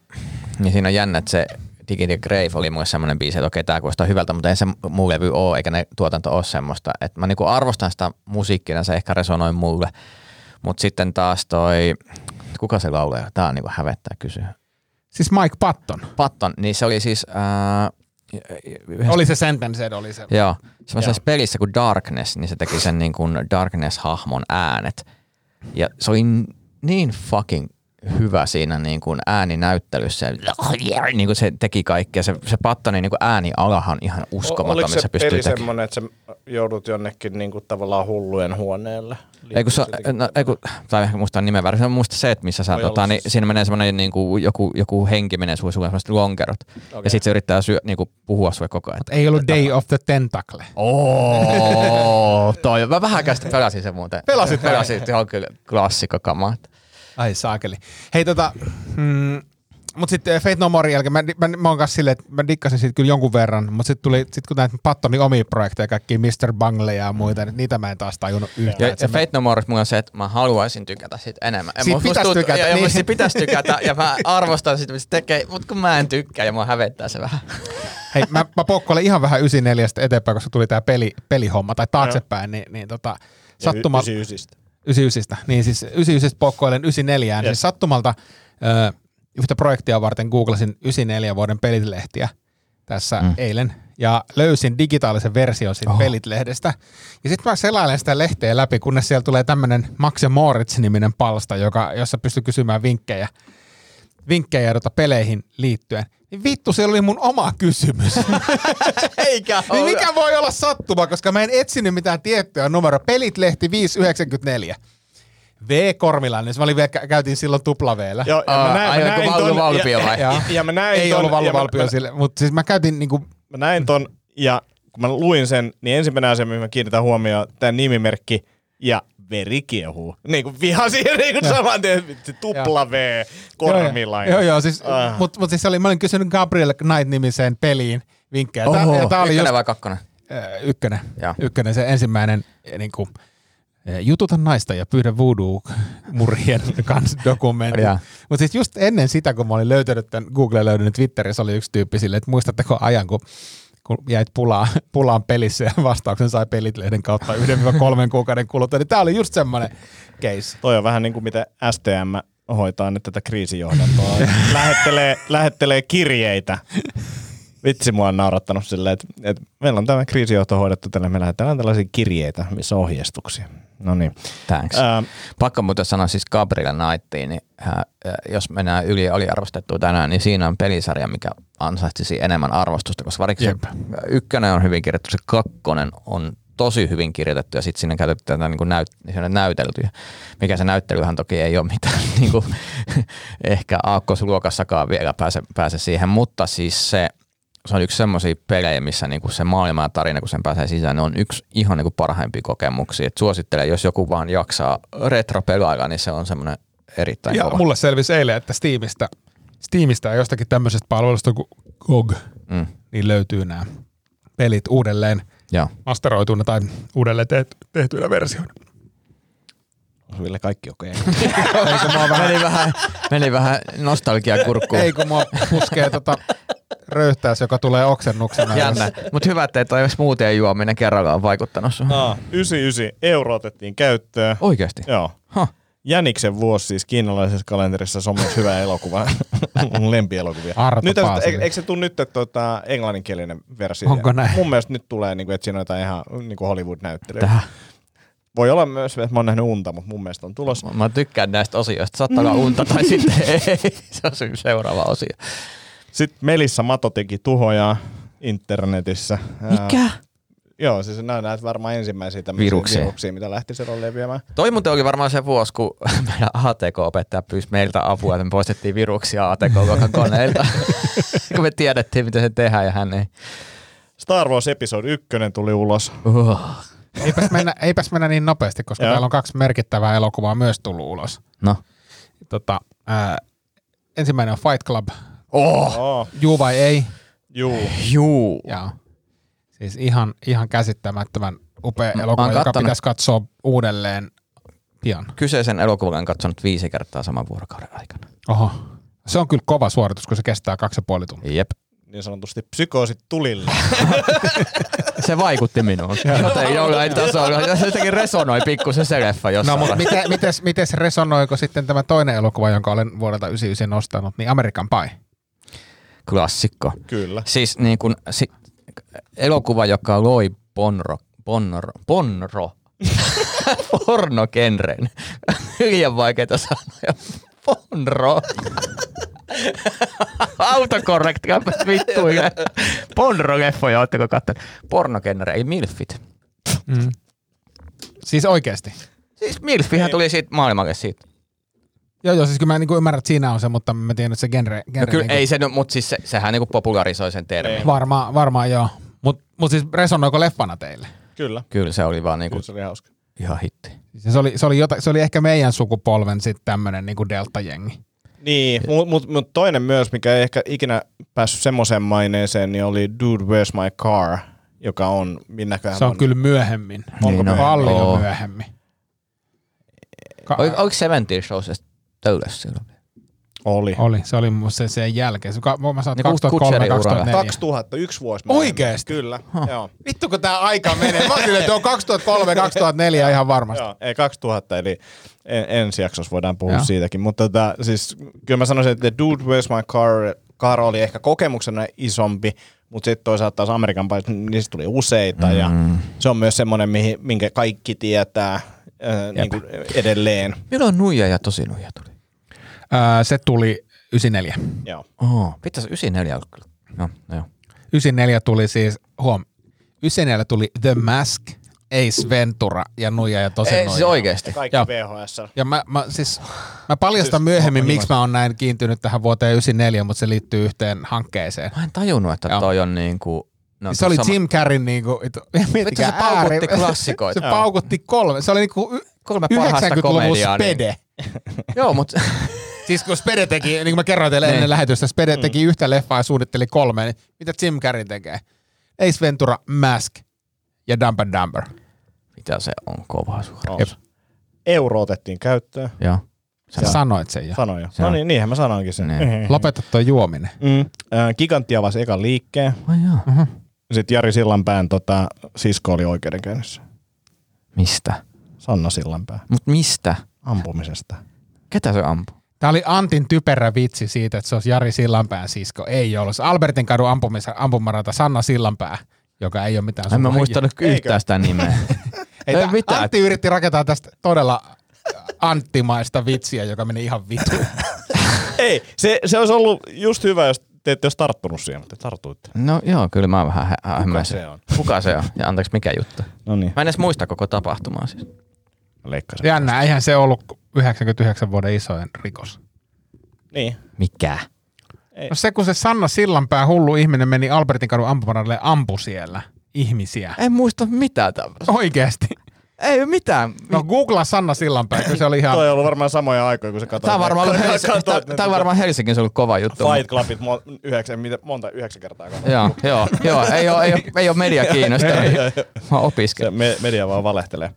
niin siinä on jännä, että se Dig in the Grave oli mulle semmoinen biisi, että okei, tää kuulostaa hyvältä, mutta ei se muu levy ole, eikä ne tuotanto ole semmoista. Että mä niinku arvostan sitä musiikkina, se ehkä resonoi mulle. Mutta sitten taas toi, kuka se laulaa? Tää on niinku hävettää kysyä. Siis Mike Patton. Patton, niin se oli siis... Ää, yhdessä, Oli se Sentenced, oli se. Joo. Semmoisessa pelissä kuin Darkness, niin se teki sen niin kuin Darkness-hahmon äänet. Ja se oli niin fucking hyvä siinä niin kuin ääninäyttelyssä. Niin kuin se teki kaikkea. Se, se Pattonin niin kuin äänialahan on ihan uskomaton, Oliko missä se se pystyy peli semmoinen, että sä joudut jonnekin niinku tavallaan hullujen huoneelle? Ei kun, se, no, ei kun, tai ehkä muistan nimen väärin, se on muista se, että missä sä, tota, niin, siis. siinä menee semmoinen niin kuin, joku, joku henki menee sulle, sulle semmoiset lonkerot. Okay. Ja sitten se yrittää syö, niin kuin, puhua sulle koko ajan. Ei ollut Day of the Tentacle. Oo, toi. Mä vähän kästä pelasin sen muuten. Pelasit vai? Pelasin, se on kyllä klassikko kamaa. Ai saakeli. Hei tota, mm, Mut sitten Fate No More jälkeen, mä, mä, mä oon kanssa silleen, että mä dikkasin siitä kyllä jonkun verran, mutta sitten tuli, sit kun näitä Pattonin omia projekteja, kaikki Mr. Bungle ja muita, niin niitä mä en taas tajunnut yhtään. Ja, ja Fate No More mulla on se, että mä haluaisin tykätä siitä enemmän. Ja Siitä pitäisi tuntuu- tykätä, ja, ja niin. siitä pitäisi tykätä, ja mä arvostan sitä, mitä se tekee, mutta kun mä en tykkää, ja mua hävettää se vähän. Hei, mä, mä poukkoilen ihan vähän 94 eteenpäin, koska tuli tää peli, pelihomma, tai taaksepäin, niin, niin tota, sattuma, 99. 99. Niin siis 99 poukkoilen 94. Yes. Yes. Siis sattumalta ö, yhtä projektia varten googlasin 94 vuoden pelitlehtiä tässä mm. eilen ja löysin digitaalisen version siitä oh. pelitlehdestä. Ja sitten mä selailen sitä lehteä läpi, kunnes siellä tulee tämmöinen Max ja Moritz-niminen palsta, joka, jossa pystyy kysymään vinkkejä, vinkkejä tota peleihin liittyen. Niin vittu, se oli mun oma kysymys. Eikä niin mikä voi olla sattuma, koska mä en etsinyt mitään tiettyä numeroa. Pelitlehti 594. V. Kormilainen, mä olin vielä, kä- käytiin silloin tupla V:llä. Joo, ja mä näin, mä aivan kuin näin Vallu ton, Valpio ja, vai? ja, ja, mä näin Ei ton, ollut ja Vallu mä- Valpio mä- sille, mutta siis mä käytin niinku, Mä näin ton, ja kun mä luin sen, niin ensimmäinen asia, mihin mä kiinnitän huomioon, tämä nimimerkki ja veri kiehuu. Niin kuin viha siihen niin kuin saman tien, se tupla V, kormilainen. Joo, joo, siis, Ah. mutta mut siis se oli, mä olin kysynyt Gabriel Knight-nimiseen peliin vinkkejä. Tää, Oho, ja tää oli ykkönen just, vai kakkonen? äh, ykkönen, Joo. ykkönen, se ensimmäinen eh, niinku, eh, jututa naista ja pyydä voodoo-murhien kanssa dokumentti. Joo. Mutta siis just ennen sitä, kun mä olin löytänyt tämän, Google löytänyt Twitterissä oli yksi tyyppi silleen, että muistatteko ajan, kun kun jäit pulaan, pulaan pelissä ja vastauksen sai pelitlehden kautta 1-3 kuukauden kuluttua, niin tää oli just semmoinen case. Toi on vähän niin kuin miten STM hoitaa nyt tätä kriisijohdantoa. lähettelee, lähettelee kirjeitä. Vitsi, mua on naurattanut silleen, että, että meillä on tämä kriisijohto hoidettu tällä, me lähetellään tällaisia kirjeitä, missä on ohjeistuksia. No niin. Thanks. Ää, Pakko muuten sanoa siis Gabriel Knightiin, niin äh, jos mennään yli ja aliarvostettua tänään, niin siinä on pelisarja, mikä ansaitsisi enemmän arvostusta, koska varsinkin se ykkönen on hyvin kirjoitettu, se kakkonen on tosi hyvin kirjoitettu ja sitten sinne käytetään tätä niin näyt, siinä näytelty. Mikä se näyttelyhän toki ei ole mitään niin kuin, ehkä aakkosluokassakaan vielä pääse, pääse siihen, mutta siis se, se on yksi semmoisia pelejä, missä niinku se maailma ja tarina, kun sen pääsee sisään, ne on yksi ihan niinku parhaimpia kokemuksia. Et suosittelen, jos joku vaan jaksaa retro-pelailla, niin se on semmoinen erittäin Ja kova. mulle selvisi eilen, että Steamista, Steamista ja jostakin tämmöisestä palvelusta kuin GOG, Mm. niin löytyy nämä pelit uudelleen Joo. masteroituina tai uudelleen tehty, tehtyinä versioina. Ville kaikki okei. Vähän, Meni vähän, meni vähän nostalgia kurkkuun. ei kun mua puskee tota röyhtäys, joka tulee oksennuksena. Jännä. Mutta hyvä, että toi smoothien juominen kerralla on vaikuttanut sun. Aa, 99 euro otettiin käyttöön. Oikeasti? Joo. Huh. Jäniksen vuosi siis kiinalaisessa kalenterissa, se on myös hyvä elokuva. Mun lempielokuvia. Arto nyt, eikö, eikö se tule nyt tota, englanninkielinen versio? Onko näin? Mun mielestä nyt tulee, niin kuin, että siinä on jotain ihan niin kuin Hollywood-näyttelyä. Tähän. Voi olla myös, että mä oon nähnyt unta, mutta mun mielestä on tulossa. Mä tykkään näistä osioista. Saattaa olla unta tai sitten ei. Se on se seuraava osio. Sitten Melissa Mato teki tuhoja internetissä. Ää, Mikä? Joo, siis nämä näet varmaan ensimmäisiä tämmöisiä Viruksia. viruksia, mitä lähti silloin leviämään. Toi muuten oli varmaan se vuosi, kun meidän ATK-opettaja pyysi meiltä apua, että me poistettiin viruksia ATK-luokan koneilta. kun me tiedettiin, miten se tehdään ja hän ei. Star Wars Episode 1 tuli ulos. Uh. Eipäs mennä, eipäs mennä niin nopeasti, koska Joo. täällä on kaksi merkittävää elokuvaa myös tullut ulos. No. Tota, ää, ensimmäinen on Fight Club. Oh. Oh, Juu vai ei? juu. Juu. Joo. Siis ihan, ihan käsittämättömän upea Mä elokuva, joka kattonut- pitäisi katsoa uudelleen pian. Kyseisen elokuvan olen katsonut viisi kertaa saman vuorokauden aikana. Oho. Se on kyllä kova suoritus, kun se kestää kaksi ja puoli tuntia. Jep. Niin sanotusti psykoosit tulille. Se vaikutti minuun. Joten jollain tasolla. Se jotenkin resonoi pikkusen se leffa No jossain. mutta miten, mites, mites resonoiko sitten tämä toinen elokuva, jonka olen vuodelta 99 nostanut, niin American Pie? Klassikko. Kyllä. Siis niin kun, si, elokuva, joka loi Bonro, Bonro, Bonro, pornogenren. Liian vaikeita sanoja. Bonro. Autocorrect, käypäs vittuille. Bonro-leffoja, ootteko katsoneet? Pornogenre, ei milfit. Mm. Siis oikeasti? Siis milfihän tuli siitä maailmalle siitä. Joo, joo, siis kyllä mä niin ymmärrän, että siinä on se, mutta mä tiedän, että se genre, No genre kyllä, niin ei se, mutta siis se, sehän niinku popularisoi sen termin. varmaan, varmaan joo. Mutta mut siis resonoiko leffana teille? Kyllä. Kyllä se oli vaan niinku Kyllä se oli hauska. ihan hitti. Siis se, oli, se, oli jota, se oli ehkä meidän sukupolven sitten tämmöinen niin delta-jengi. Niin, mutta mut, mut toinen myös, mikä ei ehkä ikinä päässyt semmoiseen maineeseen, niin oli Dude, Where's My Car, joka on, minäköhän Se on kyllä myöhemmin. Onko Niin, paljon Oo. myöhemmin. Ka- Ol, oliko 70 Showsesta töydessä silloin? Oli. Oli, se oli mun se sen jälkeen. Se, mä sanoin, Niin kuin 2003 Kutserin uralla. 2004. 2001 vuosi. Oikeesti? Kyllä, joo. Vittu kun tää aika menee. Mä olin, että on 2003-2004 ihan varmasti. Joo, ei 2000, eli en, ensi jaksossa voidaan puhua Joo. siitäkin. Mutta tota, siis, kyllä mä sanoisin, että The Dude Where's My Car, car oli ehkä kokemuksena isompi, mutta sitten toisaalta taas Amerikan paikassa niistä tuli useita mm. ja se on myös semmoinen, mihin, minkä kaikki tietää äh, niin kuin edelleen. Milloin nuija ja tosi nuija tuli? Öö, se tuli 94. Joo. Oh, pitäisi 94 olla kyllä. No, joo. 94 tuli siis, huom, 94 tuli The Mask, Ace Ventura ja Nuija ja tosi Ei, Nuija. siis oikeesti. Kaikki Joo. VHS. Ja mä, mä, siis, mä paljastan Siis myöhemmin, miksi mä oon näin kiintynyt tähän vuoteen 94, mutta se liittyy yhteen hankkeeseen. Mä en tajunnut, että Joo. toi on niinku... No, se oli sama- Jim Carreyn niinku, et, miettikää, se paukutti ääri- klassikoita. se paukutti kolme. Se oli niinku y- Kolme parhaasta 90-luvun komediaa, niin- spede. Joo, mutta Siis kun Spede teki, niin kuin mä kerroin teille Niin. ennen lähetystä, Spede teki yhtä leffaa ja suunnitteli kolme, niin mitä Jim Carrey tekee? Ace Ventura, Mask ja Dump and Dumber. mitä se on kova suora. Jep. Euro otettiin käyttöön. Joo. Sä sanoit sen jo. Sanoin jo. Se No niin, niinhän mä sanoinkin sen. Niin. Lopeta tuo juominen. Mm. Äh, Gigantti avasi ekan liikkeen. Ai joo. Sitten Jari Sillanpään tota, sisko oli oikeudenkäynnissä. Mistä? Sanna Sillanpää. Mut mistä? Ampumisesta. Ketä se ampui? Tämä oli Antin typerä vitsi siitä, että se olisi Jari Sillanpään sisko. Ei ollut. Se Albertin kadun ampumis- ampumarata Sanna Sillanpää, joka ei ole mitään En mä muistanut yhtään sitä nimeä. Ei, Ei tää- mitään. Antti yritti rakentaa tästä todella anttimaista vitsiä, joka meni ihan vituun. Ei, se, se olisi ollut just hyvä, jos te ette olisi tarttunut siihen, mutta te tartuitte. No joo, kyllä mä vähän hä- hämmäisin. se on? Kuka se on? Ja anteeksi, mikä juttu? No niin, Mä en edes muista koko tapahtumaa siis. leikkasin. Jännä, eihän se ollut 99 vuoden isoin rikos. Niin. Mikä? No se, kun se Sanna Sillanpää hullu ihminen meni Albertin kadun ampumaradalle ja ampui siellä ihmisiä. En muista mitään tämmöistä. Oikeesti. Ei mitään. No googlaa Sanna Sillanpää, kun se oli ihan... Toi on ollut varmaan samoja aikoja, kun se katsoi. Tää on varmaan, ollut Helsi- katsoit tää, ne tää on varmaan Helsingissä ollut kova juttu. Fight Clubit mo- yhdeksän, mitä, monta, yhdeksän kertaa. Joo, joo, joo. Ei ole, ei ole, ei ole media kiinnostunut. Mä Se opiskelen. me, media vaan valehtelee.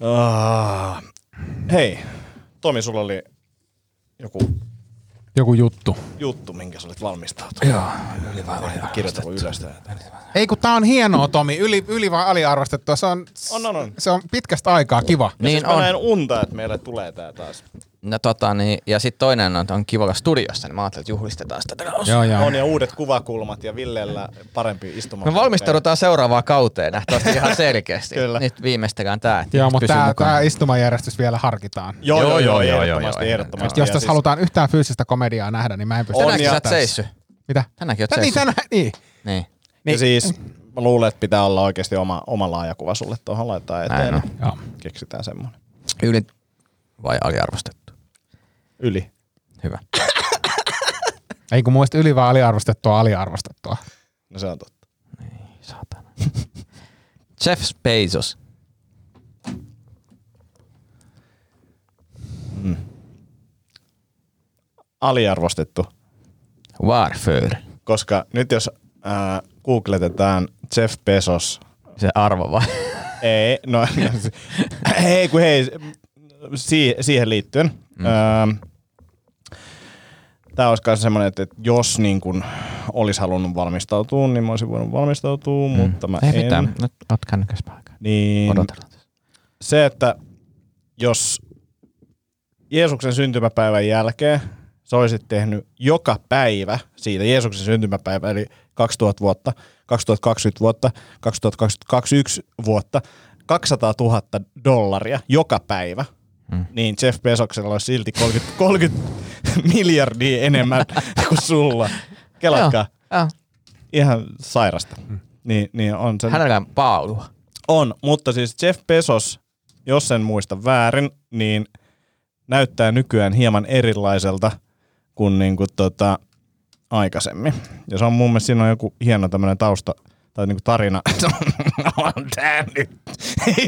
Ah. Hei, Tomi, sulla oli joku Joku juttu. juttu, minkä sä olit valmistautunut. Joo, yli vai oli Kirjoitako ylös? Ei kun tää on hienoa, Tomi. Yli, yli vai aliarvostettua. Se on, On, on, on. se on pitkästä aikaa kiva. Niin siis mä on. näen unta, että meille tulee tää taas. No tota niin, ja sitten toinen on, on kiva studiossa, niin mä ajattelin, että juhlistetaan sitä Joo, joo. On ja uudet kuvakulmat ja Villellä parempi istuma. Me valmistaudutaan seuraavaan kauteen nähtävästi ihan selkeästi. Kyllä. Nyt viimeistetään tää. että Joo, mutta mukana. tää istumajärjestys vielä harkitaan. Joo, joo, joo, joo, joo, ehdottomasti, joo, ehdottomasti. Jos Ja tässä siis- halutaan yhtään fyysistä komediaa nähdä, niin mä en pysty. Tänäänkin ja sä oot seissy. Mitä? Tänäänkin oot Niin, seissy. tänään, niin. Niin. Ja siis mä luulen, että pitää olla oikeasti oma, oma laajakuva sulle tuohon laittaa eteen. Näin on. niin Joo. Keksitään semmoinen. Yli vai aliarvostettu? Yli. Hyvä. Ei kun muista yli vai aliarvostettua aliarvostettua. No se on totta. Saatana. Jeff Bezos. Aliarvostettu. Warfare. Koska nyt jos äh, googletetaan Jeff Bezos, Se arvo vai? ei, no, hei kun hei, si- siihen liittyen. Mm. Ähm, Tämä olisi myös semmoinen, että, että jos niin kun olisi halunnut valmistautua, niin mä olisin voinut valmistautua, mm. mutta mä Ei en. mitään. Nyt oot kännykäs. Niin Odotellaan. se, että jos Jeesuksen syntymäpäivän jälkeen sä olisit tehnyt joka päivä siitä Jeesuksen syntymäpäivä, eli 2000 vuotta, 2020 vuotta, 2021 vuotta, 200 000 dollaria joka päivä, Mm. niin Jeff Bezoksella olisi silti 30, 30 miljardia enemmän kuin sulla. Kelatkaa. Joo. Ihan sairasta. Niin, niin on se. Hänellä paalua. On, mutta siis Jeff Bezos, jos en muista väärin, niin näyttää nykyään hieman erilaiselta kuin, niin kuin tota, aikaisemmin. Ja se on mun mielestä, siinä on joku hieno tämmöinen tausta tai niin kuin tarina. on tää nyt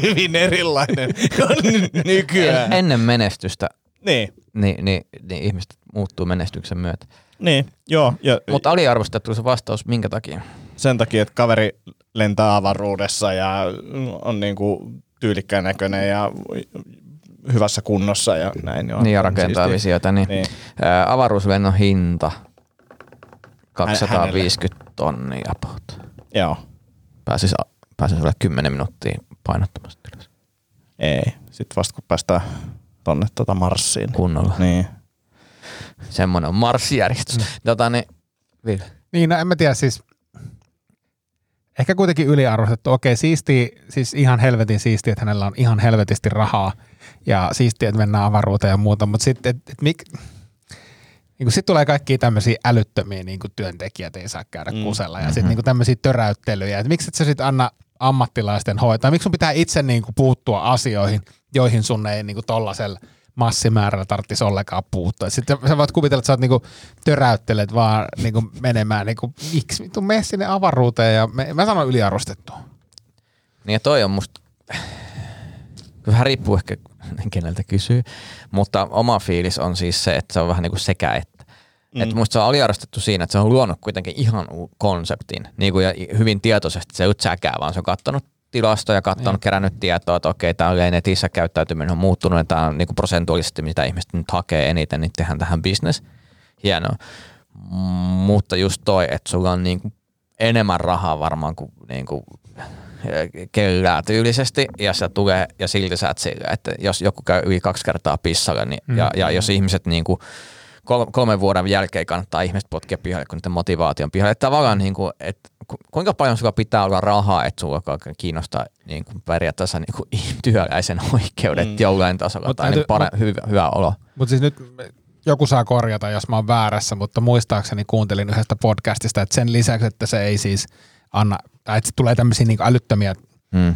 hyvin erilainen kuin ny- nykyään. En, ennen menestystä Niin, niin, niin, niin ihmiset muuttuu menestyksen myötä. niin, joo. Ja Mutta aliarvostettu se vastaus, minkä takia? sen takia, että kaveri lentää avaruudessa ja on niinku tyylikkään näköinen ja hyvässä kunnossa ja näin. Joo, niin ja on rakentaa siistiä. visioita. Niin. Niin. Ää, avaruuslennon hinta 250 tonnia about. Joo, Pääsis, pääsis olla 10 minuuttia painottomasti ylös. ei. Sitten vasta kun päästään tonne tota Marsiin. kunnolla. Niin. Semmoinen on marssijärjestys. Mm. Tota, niin, Ville. Niin, no en mä tiedä, siis ehkä kuitenkin yliarvostettu. Okei, siisti, siis ihan helvetin siisti, että hänellä on ihan helvetisti rahaa ja siistiä, että mennään avaruuteen ja muuta, mutta sitten, että et mik, niin sitten tulee kaikkia tämmöisiä älyttömiä niin työntekijät ei saa käydä Mm. kusella ja sitten niin tämmöisiä töräyttelyjä, että miksi et sä sitten anna ammattilaisten hoitaa, miksi sun pitää itse niin kuin puuttua asioihin, joihin sun ei niin kuin tollasella massimäärällä tarvitsisi ollenkaan puuttua. Sitten sä voit kuvitella, että sä oot niinku töräyttelet vaan niinku menemään, niinku, miksi vittu mene sinne avaruuteen ja me, mä sanon yliarvostettu. Niin ja toi on musta, vähän riippuu ehkä keneltä kysyy, mutta oma fiilis on siis se, että se on vähän niin kuin sekä että. Mm. Että musta se on aliarvostettu siinä, että se on luonut kuitenkin ihan u- konseptin, niin kuin ja hyvin tietoisesti se ei ole säkää, vaan se on katsonut tilastoja, katsonut, kerännyt tietoa, että okei, tämä on netissä käyttäytyminen on muuttunut, ja tämä on niin kuin prosentuaalisesti, mitä ihmiset nyt hakee eniten, niin tehdään tähän business. Hienoa. Mm, Mutta just toi, että sulla on niin kuin enemmän rahaa varmaan kuin, niin kuin kellää tyylisesti ja se tulee ja silti sä et sillä, että jos joku käy yli kaksi kertaa pissalla niin, mm. ja, ja, jos ihmiset niin kuin kol- kolmen vuoden jälkeen kannattaa ihmiset potkia pihalle, kun niiden motivaation pihalle. Että tavallaan niin kuin, että ku- kuinka paljon sulla pitää olla rahaa, että sulla alkaa kiinnostaa niin kuin periaatteessa niin kuin työläisen oikeudet mm. jollain tasolla Mut tai niin pare- hyvä, hyvä olo. Mutta siis nyt joku saa korjata, jos mä oon väärässä, mutta muistaakseni kuuntelin yhdestä podcastista, että sen lisäksi, että se ei siis anna, tai että tulee tämmöisiä niin älyttömiä Mm.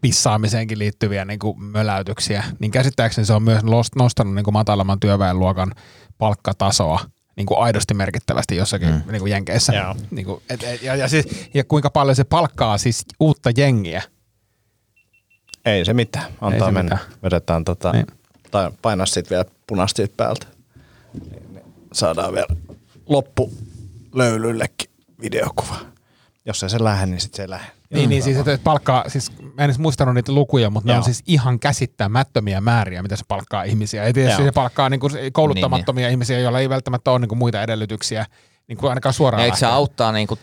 pissaamiseenkin liittyviä niin kuin möläytyksiä, niin käsittääkseni se on myös nostanut niin kuin matalamman työväenluokan palkkatasoa niin kuin aidosti merkittävästi jossakin mm. niin kuin Jenkeissä. Joo. Niin kuin, et, et, ja, ja, siis, ja kuinka paljon se palkkaa siis uutta jengiä. Ei se mitään, antaa Ei se mennä. mitään. Vedetään tota, Niin. tai painaa sit vielä punaista siitä päältä. Niin, niin saadaan vielä loppu löylyllekin videokuva. Jos ei se lähde, niin sit se ei lähde. Niin, niin siis että palkkaa, siis mä en edes muistanut niitä lukuja, mutta ne Joo. on siis ihan käsittämättömiä määriä, mitä se palkkaa ihmisiä. Ei tietysti Joo. se palkkaa niin kuin kouluttamattomia niin, ihmisiä, joilla ei välttämättä ole niin kuin muita edellytyksiä, niin kuin ainakaan suoraan. Ja eikö se auttaa niinku,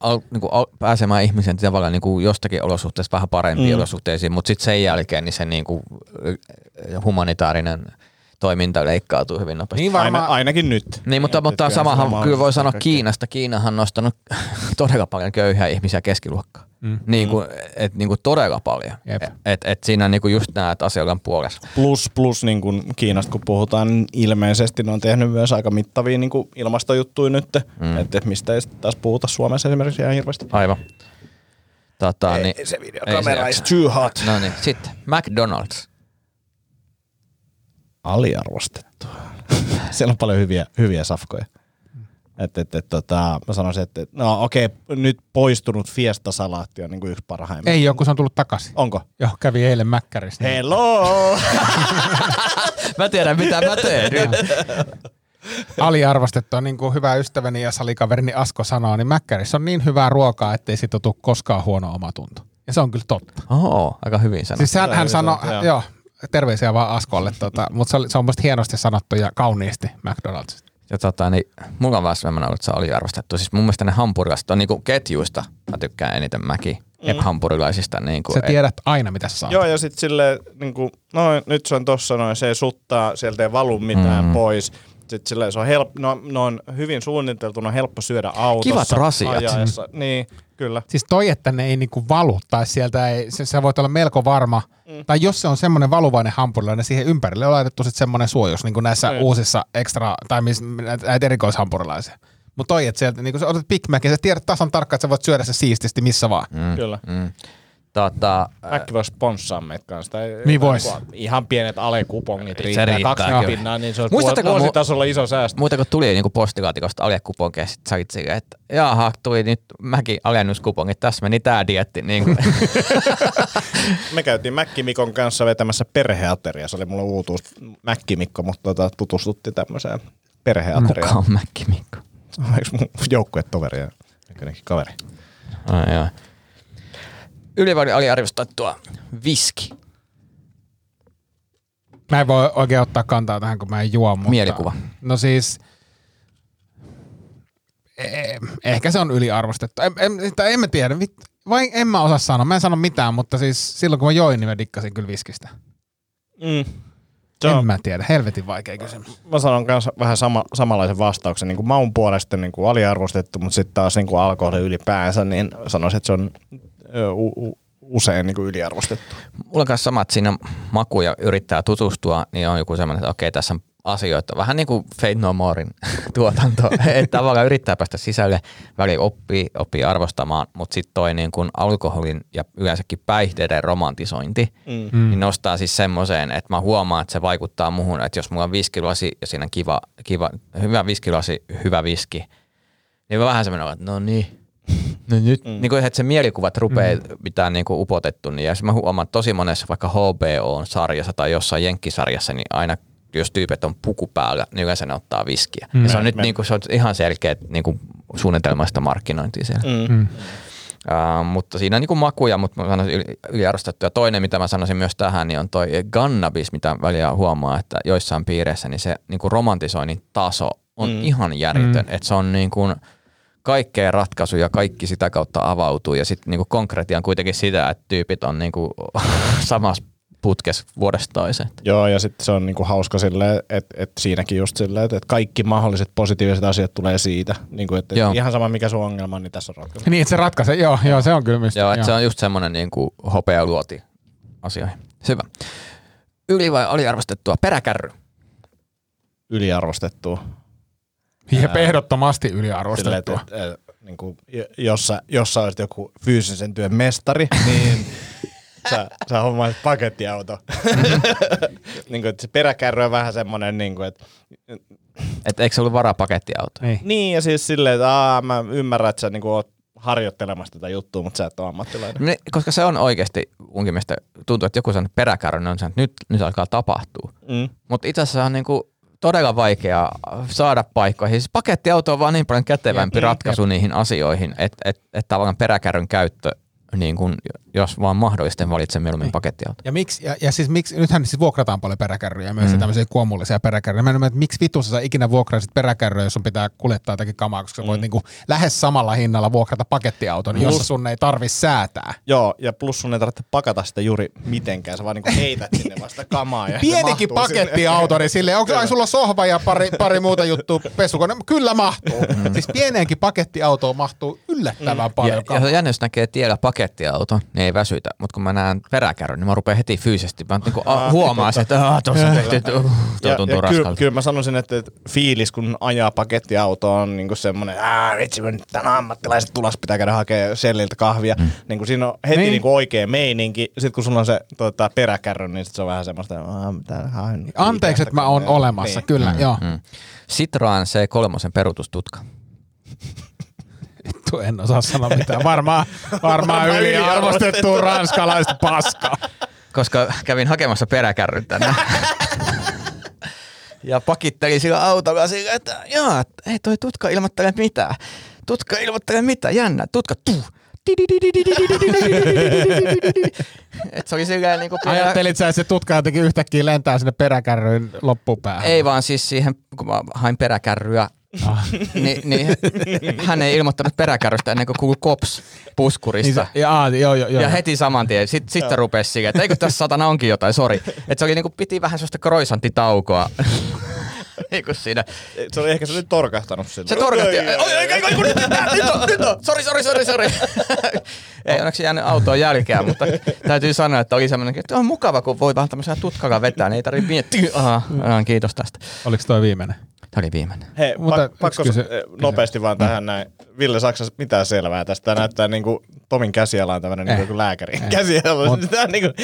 au, niinku, au, pääsemään ihmisen tavallaan niinku jostakin olosuhteista vähän parempiin mm. olosuhteisiin, mutta sitten sen jälkeen niin se niinku, ö, humanitaarinen toiminta leikkautuu hyvin nopeasti. Niin Aina, varmaan, ainakin nyt. Niin, mutta, mutta samahan sama kyllä voi sanoa kaikkea. Kiinasta. Kiinahan on nostanut todella paljon köyhiä ihmisiä keskiluokkaan. Mm. Niin kuin, et, niin kuin todella paljon. Jep. Et, et siinä niin kuin just näet asioiden puolesta. Plus, plus niin kuin Kiinasta kun puhutaan, niin ilmeisesti ne on tehnyt myös aika mittavia niin kuin ilmastojuttuja nyt. Mm. Että et mistä ei taas puhuta Suomessa esimerkiksi ihan hirveästi. Aivan. Tota, Ei, niin, se ei videokamera se is too hot. No niin, sitten McDonald's. Aliarvostettu. Siellä on paljon hyviä, hyviä safkoja. Et, et, et, tota, mä sanoisin, että et, no okei, nyt poistunut fiestasalaatti on niin kuin yksi parhaimmista. ei ole, kun se on tullut takaisin. Onko? Joo, kävi eilen Mäkkärissä. niin- Hello! Mä tiedän, mitä mä teen nyt. aliarvostettua, niin kuin hyvä ystäväni ja salikaverini Asko sanoo, niin Mäkkärissä on niin hyvää ruokaa, ettei siitä tule koskaan huono omatunto. Ja se on kyllä totta. Oho, aika hyvin sanottu. Siis hän, hän sanoi, joo. joo, terveisiä vaan Askolle, tota, mutta se, oli, se on musta hienosti sanottu ja kauniisti McDonald's. Ja tota, niin, mulla on vähän semmoinen ollut, että se oli arvostettu. Siis mun mielestä ne hampurilaista on niinku ketjuista. Mä tykkään eniten mäkin. Mm. hampurilaisista. Niinku, Sä tiedät aina, mitä sä saat. Joo, ja sitten silleen, niin kuin, no nyt se on tossa noin, se ei suttaa, sieltä ei valu mitään mm. pois. Sitten silleen, se on help, no, ne on hyvin suunniteltu, on helppo syödä autossa. Kivat rasiat. Ajaessa. Niin, kyllä. Siis toi, että ne ei niinku valu, tai sieltä ei, se, sä voit olla melko varma, mm. tai jos se on semmoinen valuvainen hampurilainen, niin siihen ympärille on laitettu sitten semmoinen suojus, niin kuin näissä Mm. uusissa extra, tai mis, näitä näitä erikoishampurilaisia. Mutta toi, että sieltä, niin kun sä otat Big Macin, sä tiedät tasan tarkkaan, että sä voit syödä se siististi missä vaan. Mm. Kyllä. Mm. Tota, Mäkki voisi sponssaa meitä kanssa. Tai Niin vois. Ihan pienet alekupongit Se riittää. riittää, 20 kyllä. pinnaa, niin se olisi Muistatteko vuositasolla iso säästö. Muuten kun tuli niinku postilaatikosta alekuponkeja, sit sä silleen, että jaha, tuli nyt mäkin alennuskupongit, tässä meni tää dietti. Niin. Me käytiin Mäkki Mikon kanssa vetämässä perheateria. Se oli mulle uutuus Mäkki Mikko, mutta tota, tutustuttiin tämmöiseen Kuka perheateriaan. on Mäkki Mikko? Oliko mun joukkuetoveri ja nykyinenkin kaveri? Ai joo. Yli vai aliarvostettua viski. Mä en voi oikein ottaa kantaa tähän, kun mä en juo, mutta... Mielikuva. No siis... eh, Ehkä se on yliarvostettu. En, en, tai en mä tiedä. Vai en mä osaa sanoa. Mä en sano mitään, mutta siis silloin kun mä join, niin mä dikkasin kyllä viskistä. Mm. Se en mä tiedä. Helvetin vaikea kysymys. mä sanon kanssa vähän sama, samanlaisen vastauksen. Niin kuin maun puolesta niin kuin aliarvostettu, mutta sitten taas niin kuin alkoholi ylipäänsä, niin sanoisin, että se on u, u, usein niin kuin yliarvostettu. Mulla on kanssa sama, että siinä maku ja yrittää tutustua, niin on joku semmoinen, että okei, tässä on asioita. Vähän niin kuin Fate No Morein tuotanto. että tavallaan yrittää päästä sisälle, väli oppii, oppii arvostamaan, mutta sitten toi niin kuin alkoholin ja yleensäkin päihteiden romantisointi, mm. niin nostaa siis semmoiseen, että mä huomaan, että se vaikuttaa muhun, että jos mulla on viskilasi ja siinä kiva, kiva hyvä viskilasi, hyvä viski, niin mä vähän semmoinen, että no niin, No nyt, mm. niin kuin, että se mielikuvat rupeaa mm. mitään niin kuin upotettu, niin ja se mä huomaan että tosi monessa vaikka HBO-sarjassa tai jossain jenkkisarjassa, niin aina jos tyypit on puku päällä, niin yleensä ne ottaa viskiä. Mm. Ja se on nyt niin kuin, se on ihan selkeä niin kuin suunnitelmasta markkinointia siellä. Mm. Uh, mutta siinä on niin kuin makuja, mutta mä sanoisin yli, yliarvostettu. Ja toinen, mitä mä sanoisin myös tähän, niin on toi cannabis, mitä väliä huomaa, että joissain piireissä niin se niin kuin romantisoinnin taso on mm. ihan järjetön. Mm. Että se on niin kuin kaikkea ratkaisuja, kaikki sitä kautta avautuu. Ja sitten niin konkretia on kuitenkin sitä, että tyypit on niin kuin samassa putkes vuodesta toiseen. Joo, ja sitten se on niinku hauska silleen, että et siinäkin just silleen, että et kaikki mahdolliset positiiviset asiat tulee siitä. Niinku, että Joo. et ihan sama mikä sun ongelma on, niin tässä on ratkaisu. Niin, että se ratkaisee. Joo, joo, se on kyllä mistä. Joo, että se on just semmoinen niin kuin hopea luoti asioihin. Hyvä. Yli- vai aliarvostettua peräkärry? Yliarvostettua. Jep, ehdottomasti Silleen, yliarvostettua. että et, et, niinku, j- jos, sä, jos sä olisit joku fyysisen työn mestari, niin sä, sä hommaisit pakettiauto. niinku, että se peräkärry on vähän semmoinen, niinku, että Et eikö se ollut varaa pakettiauto? Niin. niin ja siis silleen, että aa, mä ymmärrän, että sä niinku, oot harjoittelemassa tätä juttua, mutta sä et ole ammattilainen. Ne, koska se on oikeasti munkin mielestä, tuntuu, että joku sanoo peräkärry, niin on se, että nyt, nyt alkaa tapahtua. Mm. Mutta itse asiassa on niinku todella vaikea saada paikkoihin. Siis pakettiauto on vaan niin paljon kätevämpi Jep, ratkaisu niihin asioihin, että et, et tavallaan peräkärryn käyttö, niin kun, jos vaan mahdollisten valitsen mieluummin pakettiauto. Ja, miksi, ja, ja siis miksi, nythän siis vuokrataan paljon peräkärryjä, myös mm. tämmöisiä kuomullisia peräkärryjä. Mä en ymmärrä, että miksi vitussa sä ikinä vuokraisit peräkärryjä, jos sun pitää kuljettaa jotakin kamaa, koska mm. voit niinku lähes samalla hinnalla vuokrata pakettiauton, jossa sun ei tarvi säätää. Joo, ja plus sun ei tarvitse pakata sitä juuri mitenkään, sä vaan niinku heität sinne vasta kamaa. Ja Pienikin pakettiauto, niin silleen, onko ai sulla sohva ja pari, pari muuta juttua, pesukone? Kyllä mahtuu. Mm. Siis pieneenkin pakettiautoon mahtuu yllättävän mm. paljon Ja, kamaa. ja jännä, näkee tiellä pakettiauto, niin ei väsytä. Mutta kun mä näen peräkärryn, niin mä rupean heti fyysisesti. Mä niinku, a, huomaan sen, että ah, tuossa on tehty, uh, tuo Ja, tuntuu raskalta. kyllä mä sanoisin, että, että fiilis kun ajaa pakettiautoa on niinku semmoinen, että vitsi, mä nyt tän ammattilaiset tulas, pitää käydä hakea selliltä kahvia. Mm. Niin kuin siinä on heti Niin. niin. niinku oikea meininki. Sitten kun sulla on se tota, peräkärry, niin sit se on vähän semmoista. Anteeksi, että mä oon olemassa, Niin. kyllä, joo. Mm. Citroen C3 peruutustutka. Vittu, en osaa sanoa mitään. Varmaan, varmaan yliarvostettu ranskalaista paskaa. koska kävin hakemassa peräkärryn tänne. ja pakittelin sillä autolla sillä, että jaa, ei toi tutka ilmoittele mitään. Tutka ilmoittele mitään, jännä. Tutka, tuu. Et se oli silleen niinku pienellä- Ajattelit sä, että se tutka jotenkin yhtäkkiä lentää sinne peräkärryyn loppupäähän? Ei vaan siis siihen, kun mä hain peräkärryä, niin, niin hän ei ilmoittanut peräkärrystä ennen kuin kuului kops Niin puskurista. se, ja, joo, joo, joo. Ja heti saman tien. Sitten sit rupesi siihen, että eikö tässä satana onkin jotain, sori. Että se oli niinku, piti vähän sellaista kroisanttitaukoa. niinku siinä. Se oli ehkä se oli torkahtanut sille. Se torkahti. Oi, oi, oi, oi, oi, nyt, nyt, nyt on, nyt on. Sori, sori, sori, sori. Ei onneksi jäänyt autoon jälkeä, mutta täytyy sanoa, että oli semmoinen, että on mukava, kun voi vähän tämmöisellä tutkalla vetää, niin ei tarvitse miettiä. Aha, aha, kiitos tästä. Oliko toi viimeinen? Tämä oli viimeinen. Hei, Mutta pak- pakko kysy- kysy- nopeasti vaan tähän näin. Ville, sä mitään selvää tästä? Tämä näyttää niin kuin Tomin käsiala on tämmöinen Eh. niin kuin lääkärin Eh. käsiala. Mut- Tämä on niin kuin,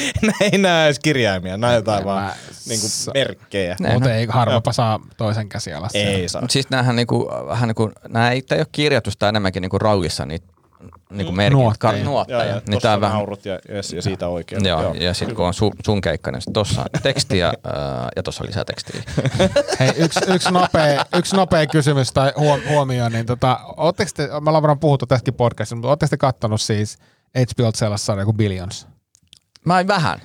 ei näe edes kirjaimia, nämä jotain vaan mä- niin kuin merkkejä. Ne- Mutta ei harvapa saa toisen käsialasta. Ei saa. Mut siis näähän niinku, vähän niinku, nää ei, tää ei ole kirjoitusta enemmänkin niinku rallissa niitä niinku merkit, Nuotteja. kar- Joo, ja niin tossa tää on vähän, naurut ja, yes, ja siitä oikein. Joo, ja sitten kun on sun, sun keikka, niin sit tossa on tekstiä ää, ja tossa on lisää tekstiä. Hei, yksi, yksi, nopea, yksi nopea kysymys tai huom, huomio, niin tota, ootteko te, me ollaan varmaan puhuttu tästäkin podcastissa, mutta ootteko te kattonut siis HBO sellaista sarjaa kuin Billions? Mä en vähän.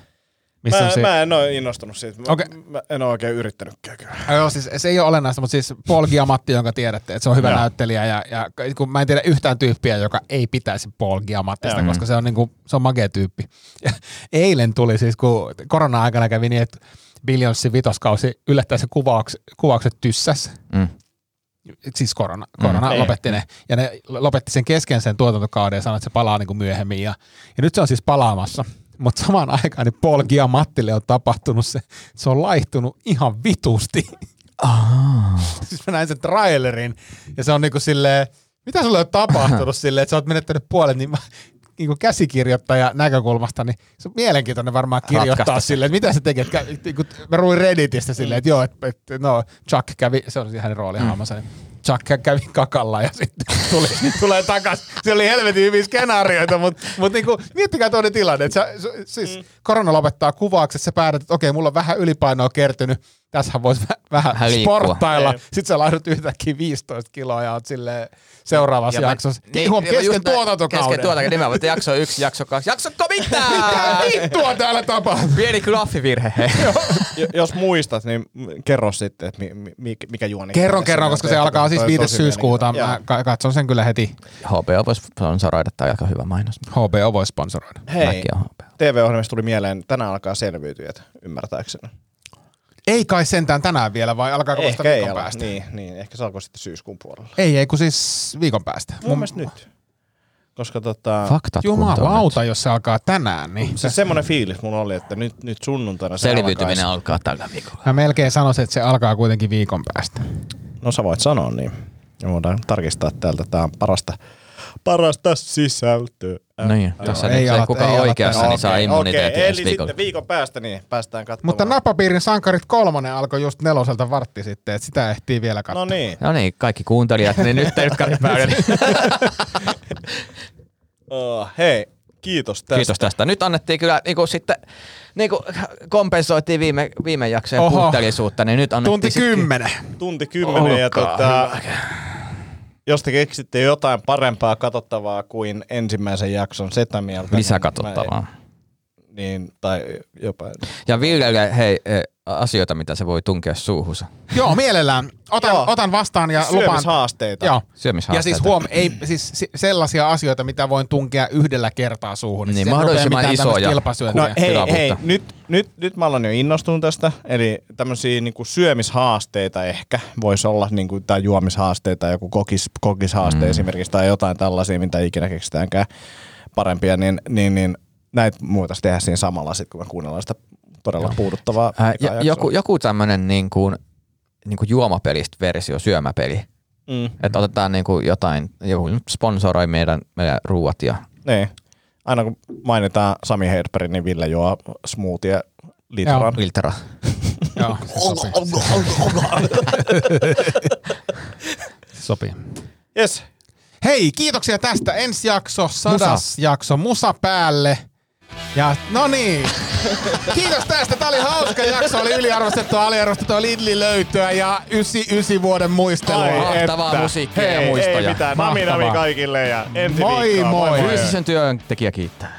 Missä Mä, se, mä en ole innostunut siitä. Mä, Okei. mä en ole oikein yrittänytkään kyllä. Joo, siis se ei ole olennaista, mutta siis Paul Giamatti, jonka tiedätte, että se on hyvä Joo. näyttelijä ja, ja kun mä en tiedä yhtään tyyppiä, joka ei pitäisi Paul Giamattista, Joo. koska se on, niinku, se on magea tyyppi. Ja eilen tuli siis, kun korona-aikana kävi niin, että Billionsin vitoskausi yllättäen se kuvauks, kuvaukset tyssäs. Mm. Siis korona, korona Mm. lopetti ne. Ja ne lopetti sen kesken sen tuotantokauden ja sanoi, että se palaa niin kuin myöhemmin. Ja, ja nyt se on siis palaamassa. Mutta samaan aikaan niin Paul Giamattille on tapahtunut se, se on laihtunut ihan vitusti. siis mä näin sen trailerin ja se on niinku silleen, mitä sulle on tapahtunut silleen, että sä oot menettänyt puolet niin niinku käsikirjoittaja näkökulmasta, niin se on mielenkiintoinen varmaan kirjoittaa Ratkaista se. silleen, että mitä sä teket. Kä- niinku, mä ruin Redditistä silleen, että joo, että et, no Chuck kävi, se on hänen roolihahmonsa, niin Chuck kävi kakalla ja sitten tuli, tulee takas. Se oli helvetin hyviä skenaarioita, mutta mut niinku, miettikää toinen tilanne. Että sä, siis mm. korona lopettaa kuvaukset, sä päätät, että okei, mulla on vähän ylipainoa kertynyt, tässähän voisi vä- vähän liikkua. sporttailla. Ei. Sitten sä lahdut yhtäkkiä 15 kiloa ja oot silleen seuraavassa Ja jaksossa. Niin, Niin, huom, ja kesken tuotantokauden. Kesken tuotantokauden, nimenomaan, että jakso yksi, jakso kaksi. Jaksotko Mitä mitään? vittua täällä tapahtuu? Pieni graffivirhe, Jos muistat, niin kerro sitten, että mi, mi, mikä juoni. Kerron, kerron, koska se alkaa siis 5. syyskuuta. Mä ka- katson sen kyllä heti. HBO voisi sponsoroida, tämä aika hyvä mainos. HBO voi sponsoroida. Hei, on. TV-ohjelmista tuli mieleen, tänään alkaa selviytyjät, ymmärtääkseni. Ei kai sentään tänään vielä, vai alkaako vasta viikon ala. päästä? Niin, niin, ehkä se alkoi sitten syyskuun puolella. Ei, ei kun siis viikon päästä. Mun mielestä nyt. Koska tota, Faktat kuntoon Jumalauta, jos se alkaa tänään, niin se semmoinen fiilis mulla oli, että nyt, nyt sunnuntaina se Selviytyminen alkaisi. alkaa tällä viikolla. mä melkein sanoisin, että se alkaa kuitenkin viikon päästä. No sä voit sanoa niin. Ja voidaan tarkistaa täältä. Tää on parasta, parasta sisältöä. Niin, tässä ei nyt se ala- kuka ei oikeassa, tässä. niin saa Okei, immuniteetin okei, ensi Eli viikolla. sitten viikon päästä niin päästään katsomaan. Mutta Napapiirin sankarit kolmonen alkoi just neloselta vartti sitten, että sitä ehtii vielä katsoa. No niin. No niin, kaikki kuuntelijat, niin nyt telkkarit päälle. Oh, hei, kiitos tästä. Kiitos tästä. Nyt annettiin kyllä niin sitten niin kuin kompensoitiin viime, viime jaksojen Oho. puutteellisuutta, niin nyt annettiin Tunti kymmenen. Tunti kymmenen ja tota, jos te keksitte jotain parempaa katsottavaa kuin ensimmäisen jakson setä mieltä. Lisää niin katsottavaa. mä- Niin, tai jopa. Ja Villelle, hei, eh, asioita, mitä se voi tunkea suuhunsa. Joo, mielellään. Otan, Joo. otan vastaan ja lupaan. Syömishaasteita. Joo. Syömishaasteita. Ja siis huom, ei, siis si- sellaisia asioita, mitä voin tunkea yhdellä kertaa suuhun. Niin, Siis mahdollisimman isoja. No hei, hei nyt, nyt, nyt mä olen jo innostunut tästä, eli tämmöisiä niinku syömishaasteita ehkä voisi olla, niinku, tai juomishaasteita, joku kokis, kokishaaste mm. esimerkiksi, tai jotain tällaisia, mitä ikinä keksitäänkään parempia, niin, niin, niin näitä muutaisi tehdä siinä samalla, sit, kun me kuunnellaan sitä todella puuduttavaa. Ää, ekaa ja, joku, joku tämmöinen niin kuin, niin kuin juomapelistä versio, syömäpeli. Mm. Että otetaan niin kuin jotain, joku sponsoroi meidän, meidän ruuat ja Niin. Aina kun mainitaan Sami Hedberg, niin Ville juo smoothie litran. Joo, se sopii. Yes. Hei, kiitoksia tästä. Ensi jakso, sadas jakso, musa päälle. Ja no niin. Kiitos tästä. Tämä oli hauska jakso. Oli yliarvostettua, aliarvostettua Lidli löytyä ja 99 vuoden muistelua. Ai Mahtavaa että. musiikkia ja Hei, muistoja. Ei mitään. Mahtavaa. kaikille ja ensi Moi viikkoon. moi. Fyysisen työntekijä kiittää.